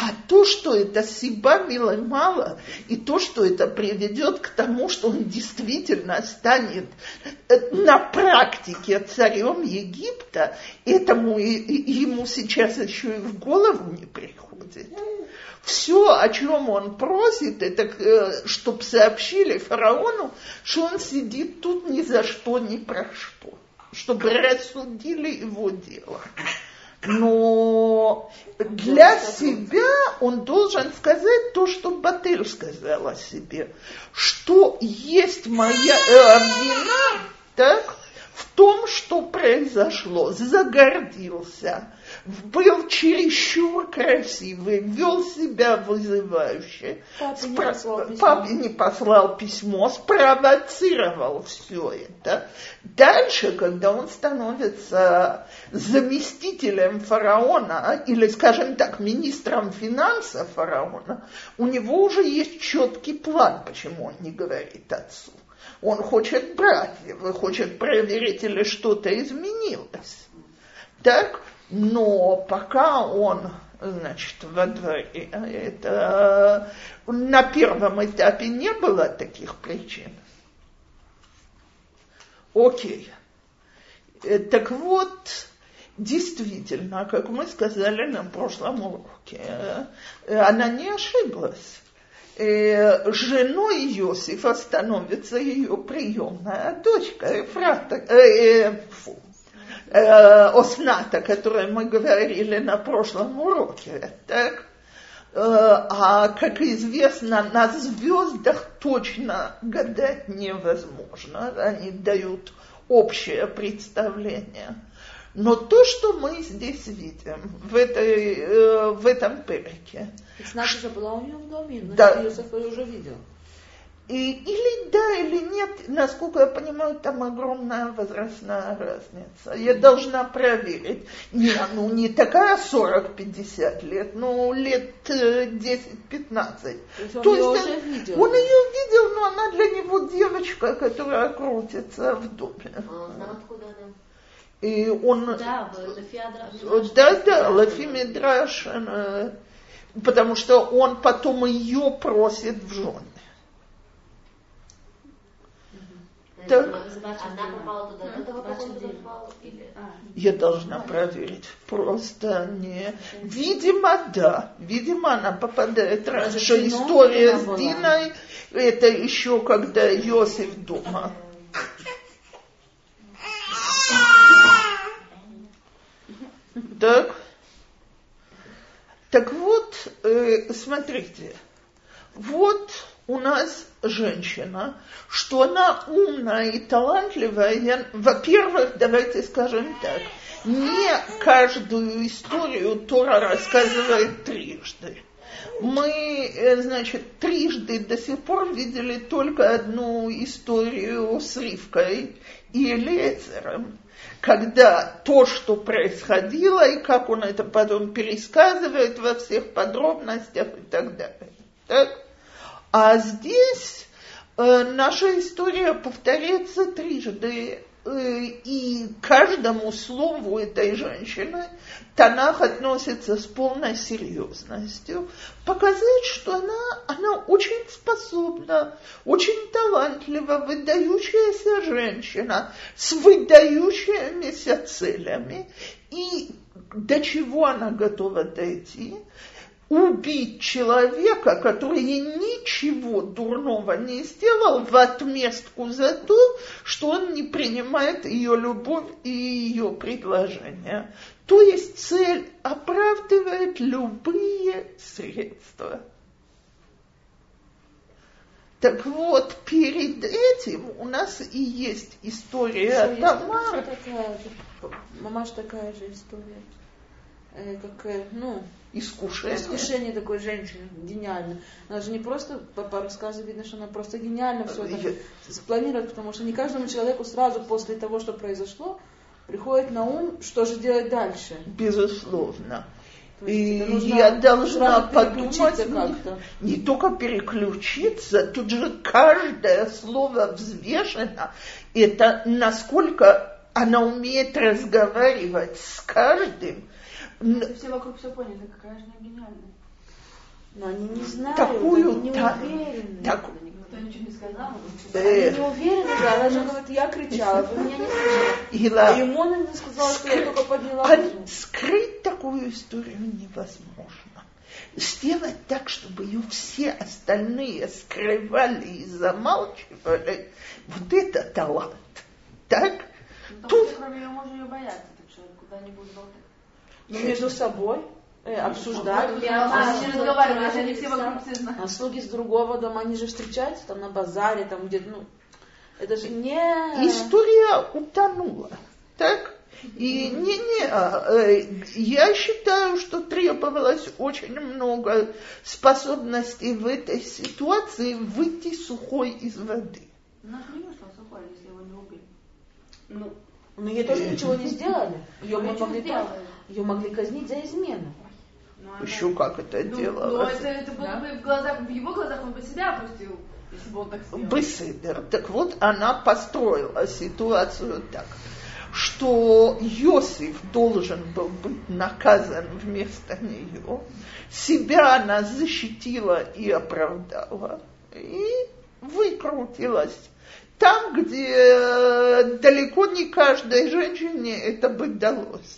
[SPEAKER 1] А то, что это сиба мало, и то, что это приведет к тому, что он действительно станет э, на практике царем Египта, этому ему сейчас еще и в голову не приходит. Все, о чем он просит, это э, чтобы сообщили фараону, что он сидит тут ни за что, ни про что, чтобы рассудили его дело но для себя он должен сказать то, что Батель сказала себе, что есть моя э, вина, так, в том, что произошло, загордился, был чересчур красивый, вел себя вызывающе.
[SPEAKER 3] Папе не
[SPEAKER 1] спро-
[SPEAKER 3] послал письмо.
[SPEAKER 1] Папе не послал письмо, спровоцировал все это. Дальше, когда он становится заместителем фараона, или, скажем так, министром финансов фараона, у него уже есть четкий план, почему он не говорит отцу. Он хочет брать его, хочет проверить, или что-то изменилось. Так, но пока он, значит, во дворе, это на первом этапе не было таких причин. Окей. Э, Так вот, действительно, как мы сказали на прошлом уроке, э, она не ошиблась. Э, Женой Иосифа становится ее приемная дочка Эфрата, э, э, фу, э, Осната, о которой мы говорили на прошлом уроке. Так? Э, А, как известно, на звездах точно гадать невозможно. Они дают общее представление. Но то, что мы здесь видим в, этой, э, в этом переке,
[SPEAKER 3] Ицнат уже была у нее в доме, значит,
[SPEAKER 1] Да.
[SPEAKER 3] Иосиф ее уже видел.
[SPEAKER 1] И, или да, или нет, насколько я понимаю, там огромная возрастная разница. Я должна проверить. Не, ну не такая 40-50 лет, ну лет э, 10-15.
[SPEAKER 3] То есть он
[SPEAKER 1] То
[SPEAKER 3] ее
[SPEAKER 1] есть
[SPEAKER 3] уже
[SPEAKER 1] он-
[SPEAKER 3] видел.
[SPEAKER 1] Он ее видел, но она для него девочка, которая крутится в доме.
[SPEAKER 4] А знал, откуда она?
[SPEAKER 1] И он...
[SPEAKER 5] Да.
[SPEAKER 1] Да, да, Лафи Мидраш, э, потому что он потом ее просит в жены. Так.
[SPEAKER 4] Она попала туда до того, как он туда попал? Или...
[SPEAKER 1] Я должна проверить. Просто не... Видимо, да. Видимо, она попадает раньше.
[SPEAKER 3] кино
[SPEAKER 1] История с
[SPEAKER 3] была.
[SPEAKER 1] Диной, это еще когда Иосиф дома. Так. Так вот, э, смотрите, вот у нас женщина, что она умная и талантливая, во-первых, давайте скажем так, не каждую историю Тора рассказывает трижды. Мы, э, значит, трижды до сих пор видели только одну историю с Ривкой и Элизером, когда то, что происходило, и как он это потом пересказывает во всех подробностях и так далее. Так? А здесь э, наша история повторяется трижды, э, и каждому слову этой женщины Танах относится с полной серьезностью, показать, что она, она очень способна, очень талантлива, выдающаяся женщина с выдающимися целями, и до чего она готова дойти, убить человека, который ничего дурного не сделал в отместку за то, что он не принимает ее любовь и ее предложения. То есть цель оправдывает любые средства. Так вот, перед этим у нас и есть история Тамары.
[SPEAKER 3] такая же, такая же история. Э, как, э, ну,
[SPEAKER 1] Искушение.
[SPEAKER 3] искушение такой женщины, гениально. Она же не просто, по, по рассказу видно, что она просто гениально все это спланировать, потому что не каждому человеку сразу после того, что произошло, приходит на ум, что же делать дальше.
[SPEAKER 1] Безусловно. И я должна подумать, не, не только переключиться, тут же каждое слово взвешено. Это насколько она умеет разговаривать с каждым. Н-
[SPEAKER 2] Все вокруг все поняли, какая же она гениальная.
[SPEAKER 3] Но они не знают,
[SPEAKER 1] Такую
[SPEAKER 3] они не
[SPEAKER 1] та-
[SPEAKER 3] уверены.
[SPEAKER 1] так-
[SPEAKER 2] Никто ничего не сказал.
[SPEAKER 1] э,
[SPEAKER 3] Они не уверены, да. Она же говорит, я кричала, вы меня не слышали.
[SPEAKER 1] Ила,
[SPEAKER 3] А ему она сказала, что я только подняла руку.
[SPEAKER 1] скрыть такую историю невозможно. Сделать так, чтобы ее все остальные скрывали и замалчивали, вот это талант. Так?
[SPEAKER 2] Потому
[SPEAKER 1] Тут-
[SPEAKER 2] кроме ее мужа ее боятся, так что куда-нибудь болтать.
[SPEAKER 3] Ну, между собой э, обсуждать.
[SPEAKER 2] А,
[SPEAKER 3] А,
[SPEAKER 2] не разговаривают, они все вокруг все знают.
[SPEAKER 3] а слуги с другого дома, они же встречаются там на базаре, там где-то, ну, это же не...
[SPEAKER 1] История утонула. Так? И не-не, а, э, я считаю, что требовалось очень много способностей в этой ситуации выйти сухой из воды.
[SPEAKER 3] Она не вышла сухой, если его не убили. Ну, но ей тоже ничего не сделали. Ее, мы могли, ее могли казнить за измену.
[SPEAKER 1] Еще она... как это ну, делалось. Но
[SPEAKER 2] это, это было да? бы в, глазах, в его глазах он бы себя опустил. Если бы он так сделал.
[SPEAKER 1] Бысыдер. Так вот, она построила ситуацию так, что Иосиф должен был быть наказан вместо нее. Себя она защитила и оправдала. И выкрутилась там, где э, далеко не каждой женщине это бы далось.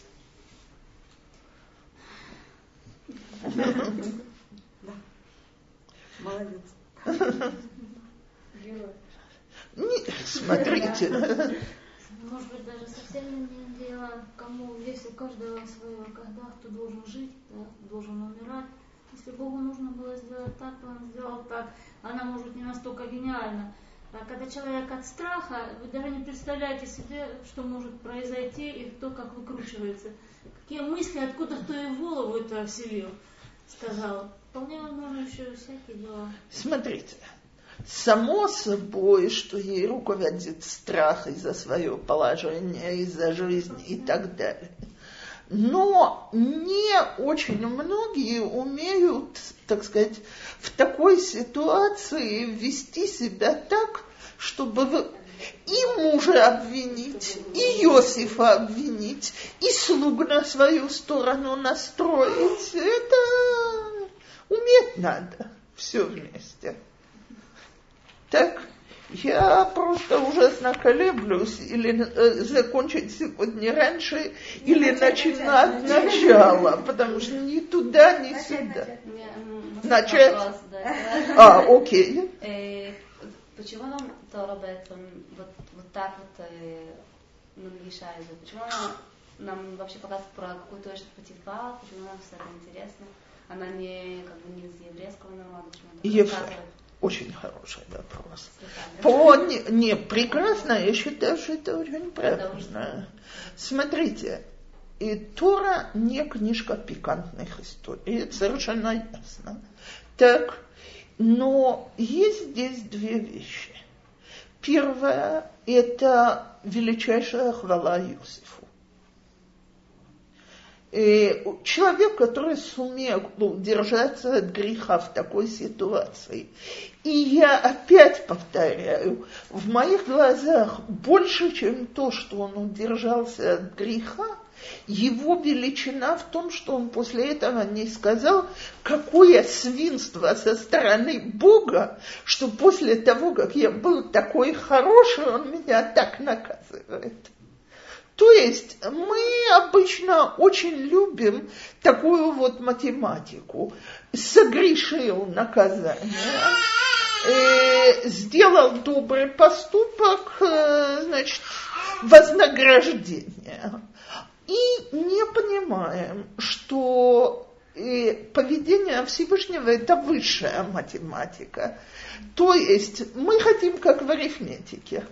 [SPEAKER 3] Молодец.
[SPEAKER 1] Не, смотрите.
[SPEAKER 5] Может быть, даже совсем не дело, кому, если у каждого свое, когда кто должен жить, да, должен умирать. Если Богу нужно было сделать так, то он сделал так. Она может не настолько гениальна. А когда человек от страха, вы даже не представляете себе, что может произойти и кто как выкручивается. Какие мысли, откуда кто и в голову это вселил, сказал. Вполне возможно еще всякие дела.
[SPEAKER 1] Смотрите, само собой, что ей руководит страх из-за свое положение, из-за жизни и так далее. Но не очень многие умеют, так сказать, в такой ситуации вести себя так, чтобы и мужа обвинить, и Иосифа обвинить, и слуг на свою сторону настроить. Это уметь надо все вместе. Так? Я просто ужасно колеблюсь, или э, закончить сегодня раньше, не или начинать начало, потому что ни туда, ни начать, сюда.
[SPEAKER 3] Начать? начать? Вопрос, да.
[SPEAKER 1] А, окей.
[SPEAKER 3] Э, почему нам Тора вот, вот так вот э? Почему она нам вообще показывает про какую-то очень Патифа, почему нам все это интересно? Она не, как бы, не из еврейского народа, почему она
[SPEAKER 1] очень хороший вопрос. По, не, не, прекрасно, я считаю, что это очень правильно. Смотрите, и Тора не книжка пикантных историй, это совершенно ясно. Так, но есть здесь две вещи. Первое – это величайшая хвала Иосифу. Человек, который сумел удержаться от греха в такой ситуации. И я опять повторяю, в моих глазах больше, чем то, что он удержался от греха, его величина в том, что он после этого не сказал, какое свинство со стороны Бога, что после того, как я был такой хороший, он меня так наказывает. То есть мы обычно очень любим такую вот математику. Согрешил наказание, э, сделал добрый поступок, э, значит, вознаграждение. И не понимаем, что э, поведение Всевышнего – это высшая математика. То есть мы хотим, как в арифметике.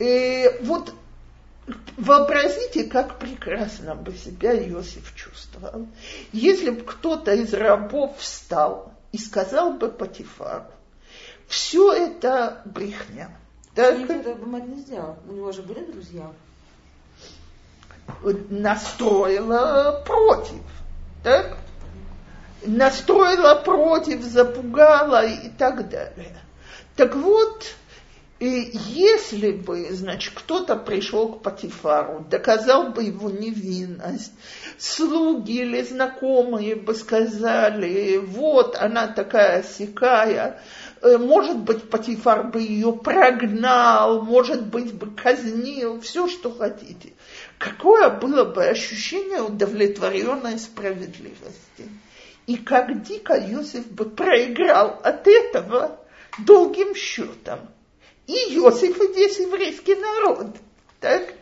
[SPEAKER 1] Э, вот Вообразите, как прекрасно бы себя Иосиф чувствовал, если бы кто-то из рабов встал и сказал бы Патифару, все это брехня.
[SPEAKER 3] Так? Никто так бы мать не сделал. У него же были друзья.
[SPEAKER 1] Настроила против. Так? Настроила против, запугала и так далее. Так вот, и если бы, значит, кто-то пришел к Патифару, доказал бы его невинность, слуги или знакомые бы сказали, вот она такая сякая, э, может быть, Патифар бы ее прогнал, может быть, бы казнил, все, что хотите. Какое было бы ощущение удовлетворенной справедливости? И как дико Иосиф бы проиграл от этого долгим счетом – и Иосиф и весь еврейский народ. Так?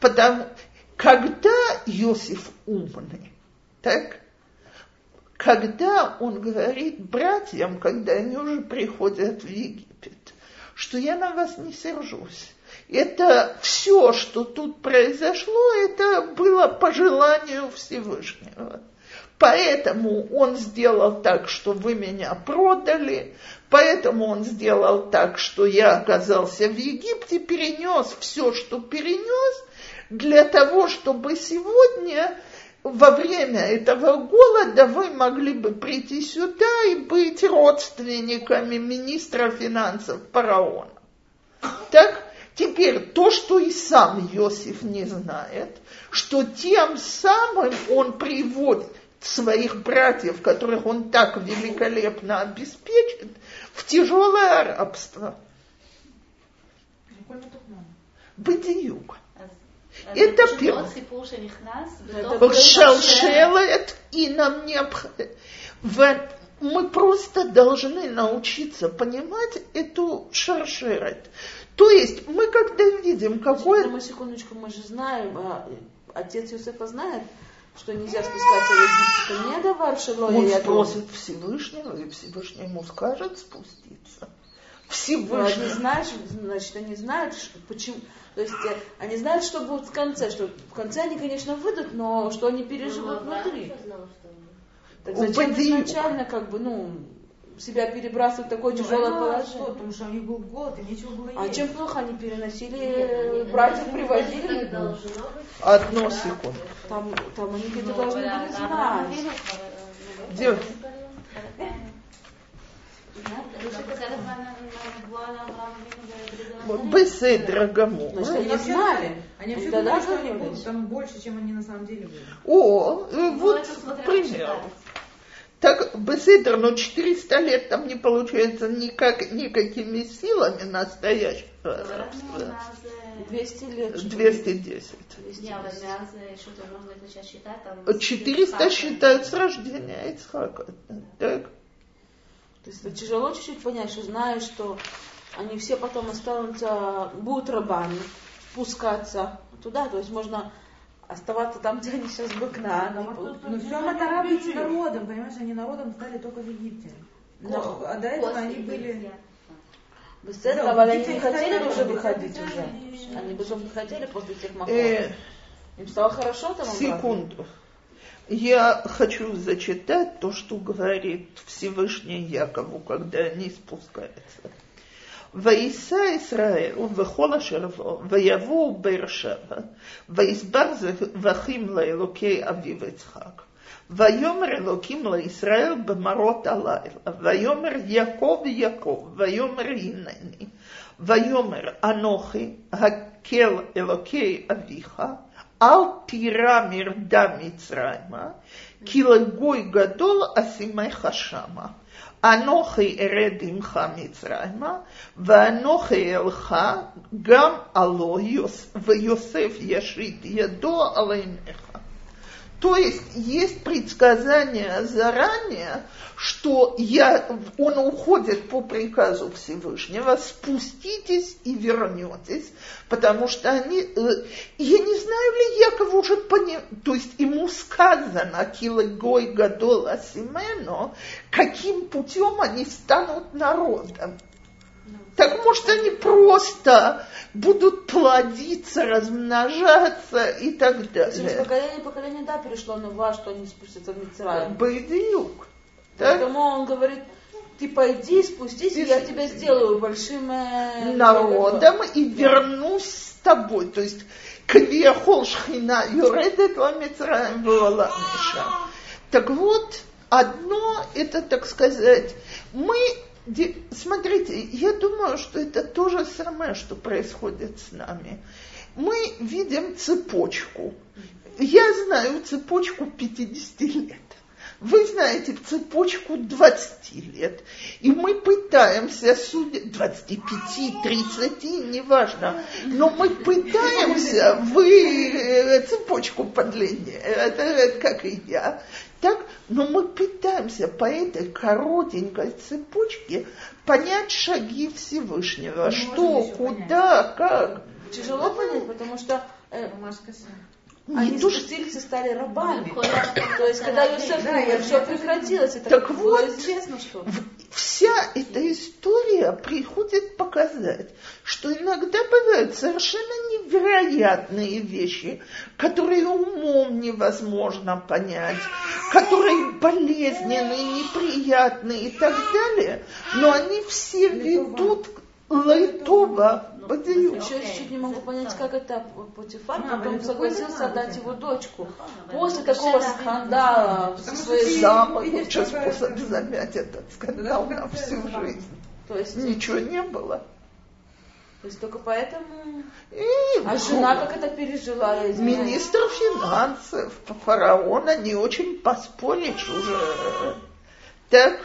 [SPEAKER 1] Потому, когда Иосиф умный, так? Когда он говорит братьям, когда они уже приходят в Египет, что я на вас не сержусь. Это все, что тут произошло, это было по желанию Всевышнего. Поэтому он сделал так, что вы меня продали, поэтому он сделал так, что я оказался в Египте, перенес все, что перенес, для того, чтобы сегодня во время этого голода вы могли бы прийти сюда и быть родственниками министра финансов фараона. Так? Теперь то, что и сам Иосиф не знает, что тем самым он приводит своих братьев, которых он так великолепно обеспечит, в тяжелое рабство. Бедиюк. Это первое. Шалшелет, и нам необходимо... Мы просто должны научиться понимать эту шаршерет. То есть мы когда видим какое...
[SPEAKER 3] Мы секундочку, мы же знаем, а, отец Юсефа знает, что нельзя спускаться в Египет. Не давар шелоя
[SPEAKER 1] Он спросит Всевышнего, и Всевышний ему скажет спуститься.
[SPEAKER 3] Всевышний. они знают, значит, они знают, почему, то есть э, они знают, что будет в конце, что в конце они, конечно, выйдут, но что они переживут ну, внутри. Так зачем изначально, как бы, ну, себя перебрасывать в такое ну, тяжелое положение. Что,
[SPEAKER 2] потому что у них был голод, и нечего было
[SPEAKER 3] есть. А чем плохо они переносили, Нет, братьев привозили?
[SPEAKER 1] Одну секунду.
[SPEAKER 3] Там, там они где-то должны были знать.
[SPEAKER 1] Где? Беседра Гаму.
[SPEAKER 3] Значит, они знали.
[SPEAKER 2] Они вообще думали, что они будут там больше, чем они на самом деле были.
[SPEAKER 1] О, ну, вот пример. Так, Беседр, но 400 лет там не получается никак, никакими силами настоящего рабства.
[SPEAKER 3] 200 лет.
[SPEAKER 1] 210. 400 считают с рождения Ицхака. Так?
[SPEAKER 3] То есть это тяжело чуть-чуть понять, что знаешь, что они все потом останутся, будут рабами, спускаться туда. То есть можно оставаться там, где они сейчас в Кнаане.
[SPEAKER 2] Но все это быть народом, понимаешь, они народом стали только в Египте. Но, а до этого они были...
[SPEAKER 3] Беседа, да, они не хотели уже выходить уже. Они бы уже не хотели после тех махов. Э, Им стало хорошо там
[SPEAKER 1] Секунду. Я хочу зачитать то, что говорит Всевышний Якову, когда они спускаются. וייסע ישראל ובכל אשר בו, ויבואו באר שבע, ויסבר זבחים לאלוקי אביו יצחק. ויאמר אלוקים לישראל במרות הלילה, ויאמר יעקב יעקב, ויאמר הנני, ויאמר אנוכי הקל אלוקי אביך, אל תירא מרדה מצרימה, כי לגוי גדול אשימך שמה. Анохи эред имха Мицраима, ванохи элха, гам алло, в Йосеф яшит ядо алейнеха. То есть есть предсказание заранее, что я, он уходит по приказу Всевышнего, спуститесь и вернетесь, потому что они, э, я не знаю ли Яков уже понял, то есть ему сказано, килогой гадола симено, каким путем они станут народом. Так может они просто будут плодиться, размножаться и так далее.
[SPEAKER 3] Поколение поколение, да, перешло на вас, что они спустятся в Мицраим.
[SPEAKER 1] Бейдиюк.
[SPEAKER 3] Поэтому он говорит, ты пойди, спустись, ты... я тебя сделаю большим э,
[SPEAKER 1] народом и вернусь с тобой. То есть, квиахол шхина юредет миша. Так вот, одно это, так сказать, мы Смотрите, я думаю, что это то же самое, что происходит с нами. Мы видим цепочку. Я знаю цепочку 50 лет. Вы знаете цепочку 20 лет. И мы пытаемся судить, 25, 30, неважно, но мы пытаемся, вы э, цепочку подлиннее, это, как и я, так, но мы пытаемся по этой коротенькой цепочке понять шаги Всевышнего. Мы что, куда, понять. как.
[SPEAKER 3] Тяжело понять, потому что э, они то, спустились и стали рабами. То есть, когда Иосиф умер, все прекратилось. Это
[SPEAKER 1] так вот,
[SPEAKER 3] известно, что...
[SPEAKER 1] вся эта история приходит показать, что иногда бывают совершенно невероятные вещи, которые умом невозможно понять, которые болезненные, неприятные и так далее, но они все ведут Лайтова
[SPEAKER 3] Бадию. Еще чуть не могу понять, как это Путифар потом согласился отдать его дочку. После такого скандала
[SPEAKER 1] со своей... Самый лучший способ замять этот скандал на всю жизнь. То есть ничего не было.
[SPEAKER 3] То есть только поэтому... И, а жена как это пережила?
[SPEAKER 1] Министр финансов, фараона не очень поспоришь уже. Так,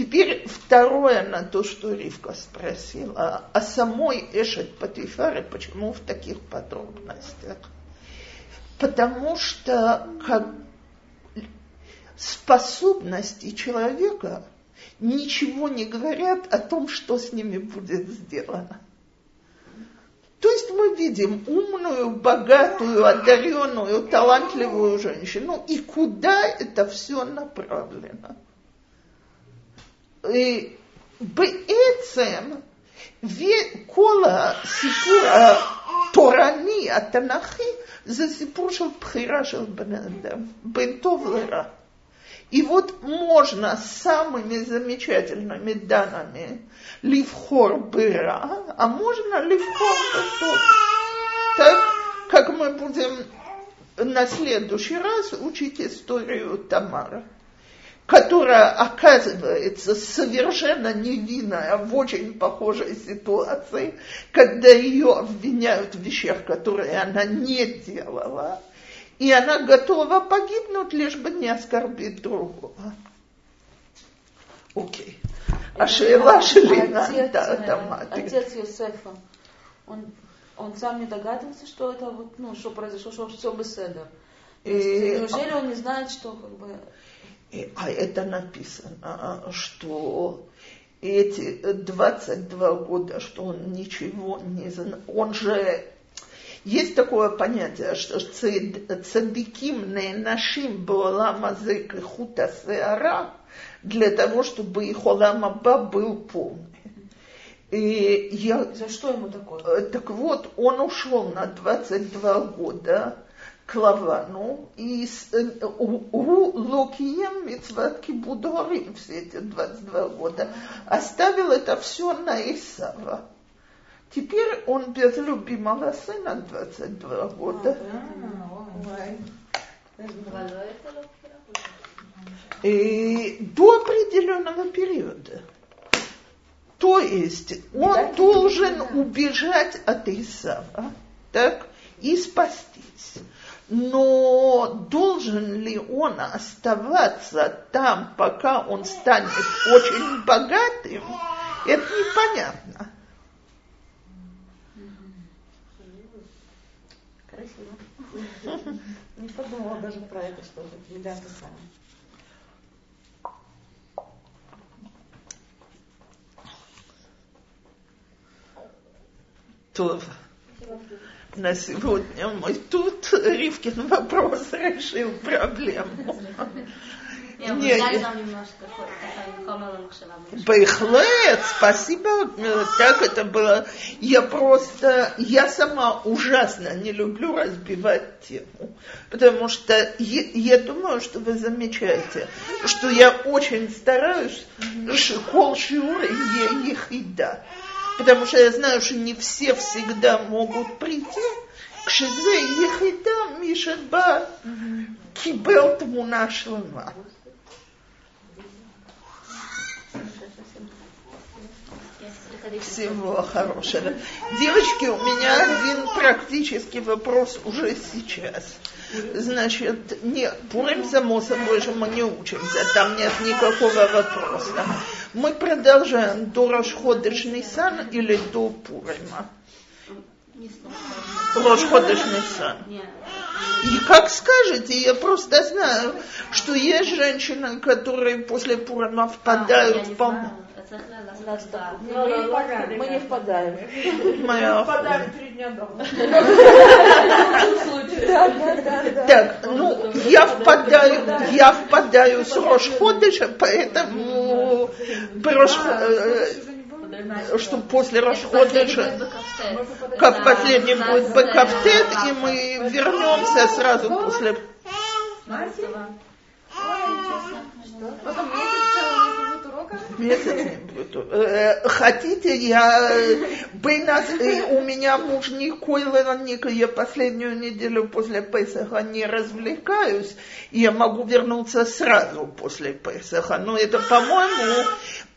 [SPEAKER 1] Теперь второе на то, что Ривка спросила, о самой Эшет Патифаре, почему в таких подробностях? Потому что как способности человека ничего не говорят о том, что с ними будет сделано. То есть мы видим умную, богатую, одаренную, талантливую женщину, и куда это все направлено? בעצם כל הסיפור התורני, התנ"כי, זה סיפור של בחירה של בן אדם, בין טוב לרע. И вот можно самыми замечательными данными ливхор быра, а можно ливхор бытот. Так, как мы будем на следующий раз учить историю Тамара которая оказывается совершенно невинная в очень похожей ситуации, когда ее обвиняют в вещах, которые она не делала, и она готова погибнуть, лишь бы не оскорбить другого. Окей.
[SPEAKER 3] А Шейла Шелина, да, Отец Йосефа, он, он сам не догадывался, что это вот, ну, что произошло, что все бы седер. Неужели он не знает, что как бы
[SPEAKER 1] а это написано, что эти 22 года, что он ничего не знал, он же есть такое понятие, что цадиким нашим боламазек и хута сеара для того, чтобы их оламаба был полный.
[SPEAKER 3] И я, За что ему такое? Э,
[SPEAKER 1] так вот, он ушел на 22 года, к Лавану, и у Локием Мицват Кибудорим все эти 22 года оставил это все на Исава. Теперь он без любимого сына 22 года. И до определенного периода. То есть он должен убежать от Исава, так, и спастись но должен ли он оставаться там, пока он станет очень богатым, это непонятно.
[SPEAKER 3] Красиво. Не подумала даже про это, что это даст самое.
[SPEAKER 1] То на сегодня. Мы тут Ривкин вопрос решил проблему. Бейхлет, спасибо, так это было. Я просто, я сама ужасно не люблю разбивать тему, потому что я, я думаю, что вы замечаете, что я очень стараюсь, школ шиур и их и да потому что я знаю, что не все всегда могут прийти. כשזה יחידה מי שבא קיבל תמונה שלמה. Всего хорошего. Девочки, у меня один практический вопрос уже сейчас. Значит, нет, Пурим, само собой же мы не учимся, там нет никакого вопроса. Мы продолжаем до Рошходыш Нисан или до Пурима? Рошходыш Нисан. И как скажете, я просто знаю, что есть женщины, которые после Пурима впадают в полноту
[SPEAKER 3] мы не впадаем.
[SPEAKER 1] Мы не впадаем. Три дня дома. Так, ну, я впадаю, я впадаю с Рошходыша, поэтому что, после расхода как последний будет Бекафтет, и мы вернемся сразу после... Потом будет урока? Месяц не будет. Э, хотите, я... Нас, э, у меня муж николи я последнюю неделю после Песаха не развлекаюсь, и я могу вернуться сразу после Песаха. Но это, по-моему,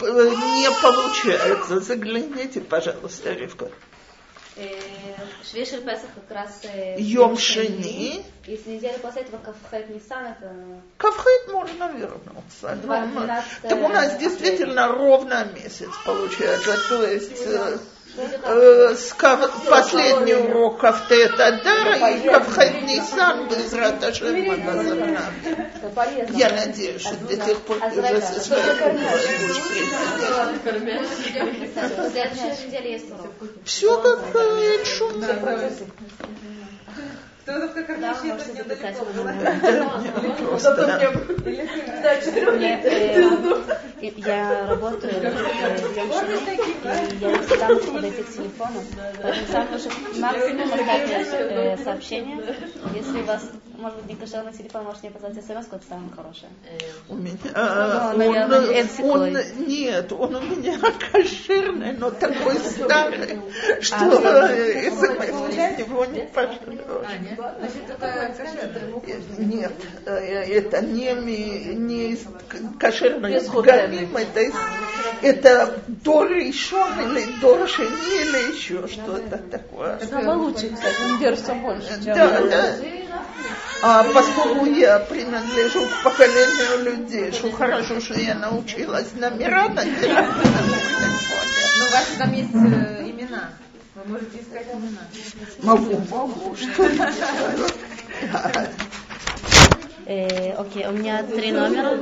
[SPEAKER 1] не получается. Загляните, пожалуйста, Ривка.
[SPEAKER 6] Э, швей шель Песах как раз...
[SPEAKER 1] Э, Йом Шини.
[SPEAKER 6] Если неделю после этого Кавхет Нисан, это...
[SPEAKER 1] Ну, Кавхет можно вернуться. 12... Ну, а так у нас действительно ровно месяц получается. То есть... Э, последний урок Кафтет Адара и Кавхет Нисан без Раташем Я надеюсь, что до тех пор ты уже со своей Все как шум. Кто-то в это недалеко
[SPEAKER 6] Я работаю и я всегда могу подойти к телефону. Самое максимум оставьте сообщение. Если у вас может быть, не кошерный телефон, можешь мне позвать смс это самое хорошее.
[SPEAKER 1] У меня... Ну, он, нет, он у меня кошерный, но такой старый, что смс его не пошлешь. Нет, это не, не кошерный гамим, это, это до решен или до шени или еще что-то такое.
[SPEAKER 3] Это кстати, он держится больше, чем
[SPEAKER 1] да, да. А поскольку я принадлежу к поколению людей, что хорошо, что я научилась номера на телефоне.
[SPEAKER 2] Ну, у вас там есть э, имена. Вы можете искать имена.
[SPEAKER 1] Могу, могу. Что
[SPEAKER 6] Э, окей, у меня три номера.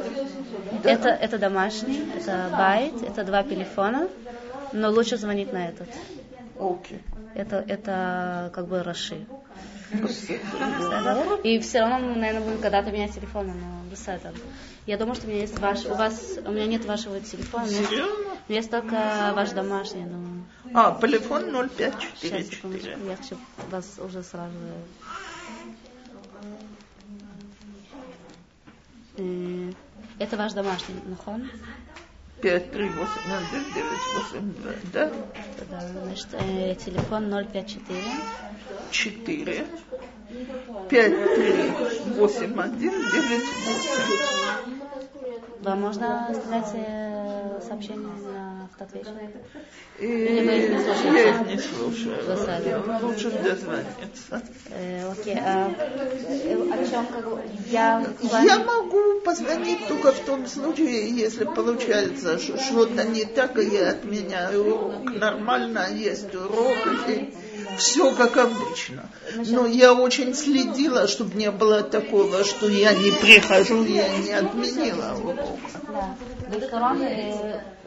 [SPEAKER 6] Это, это домашний, это байт, это два телефона, но лучше звонить на этот.
[SPEAKER 1] Окей.
[SPEAKER 6] Это, это как бы Раши. И все равно, наверное, будем когда-то менять телефоны, но без этого. Я думаю, что у меня есть ваш, у вас, у меня нет вашего телефона, но есть, есть только ваш домашний, но...
[SPEAKER 1] А, телефон 0544.
[SPEAKER 6] Сейчас, я хочу вас уже сразу... Э, это ваш домашний, нахон?
[SPEAKER 1] 5, 3, 8, 0, 9, 8, 2, да?
[SPEAKER 6] Да, значит, э, телефон 054.
[SPEAKER 1] 4, 5, 3, 8, 1, 9, 8.
[SPEAKER 6] Вам можно оставлять э, сообщение на автоответчик?
[SPEAKER 1] Или вы их не слушаете? Я их не слушаю. Лучше дозвониться.
[SPEAKER 6] Э, окей. А, э, о чем как я...
[SPEAKER 1] Я могу позвонить только в том случае, если получается что-то не так, и я отменяю урок. Нормально есть урок, и все как обычно. Но я очень следила, чтобы не было такого, что я не прихожу, я не отменила урок.
[SPEAKER 6] Да. Ресторан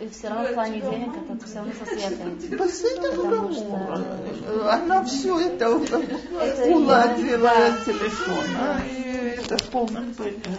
[SPEAKER 6] и все равно в плане денег это все равно со светом.
[SPEAKER 1] Потому что она все это уладила телефона, и это в полном порядке.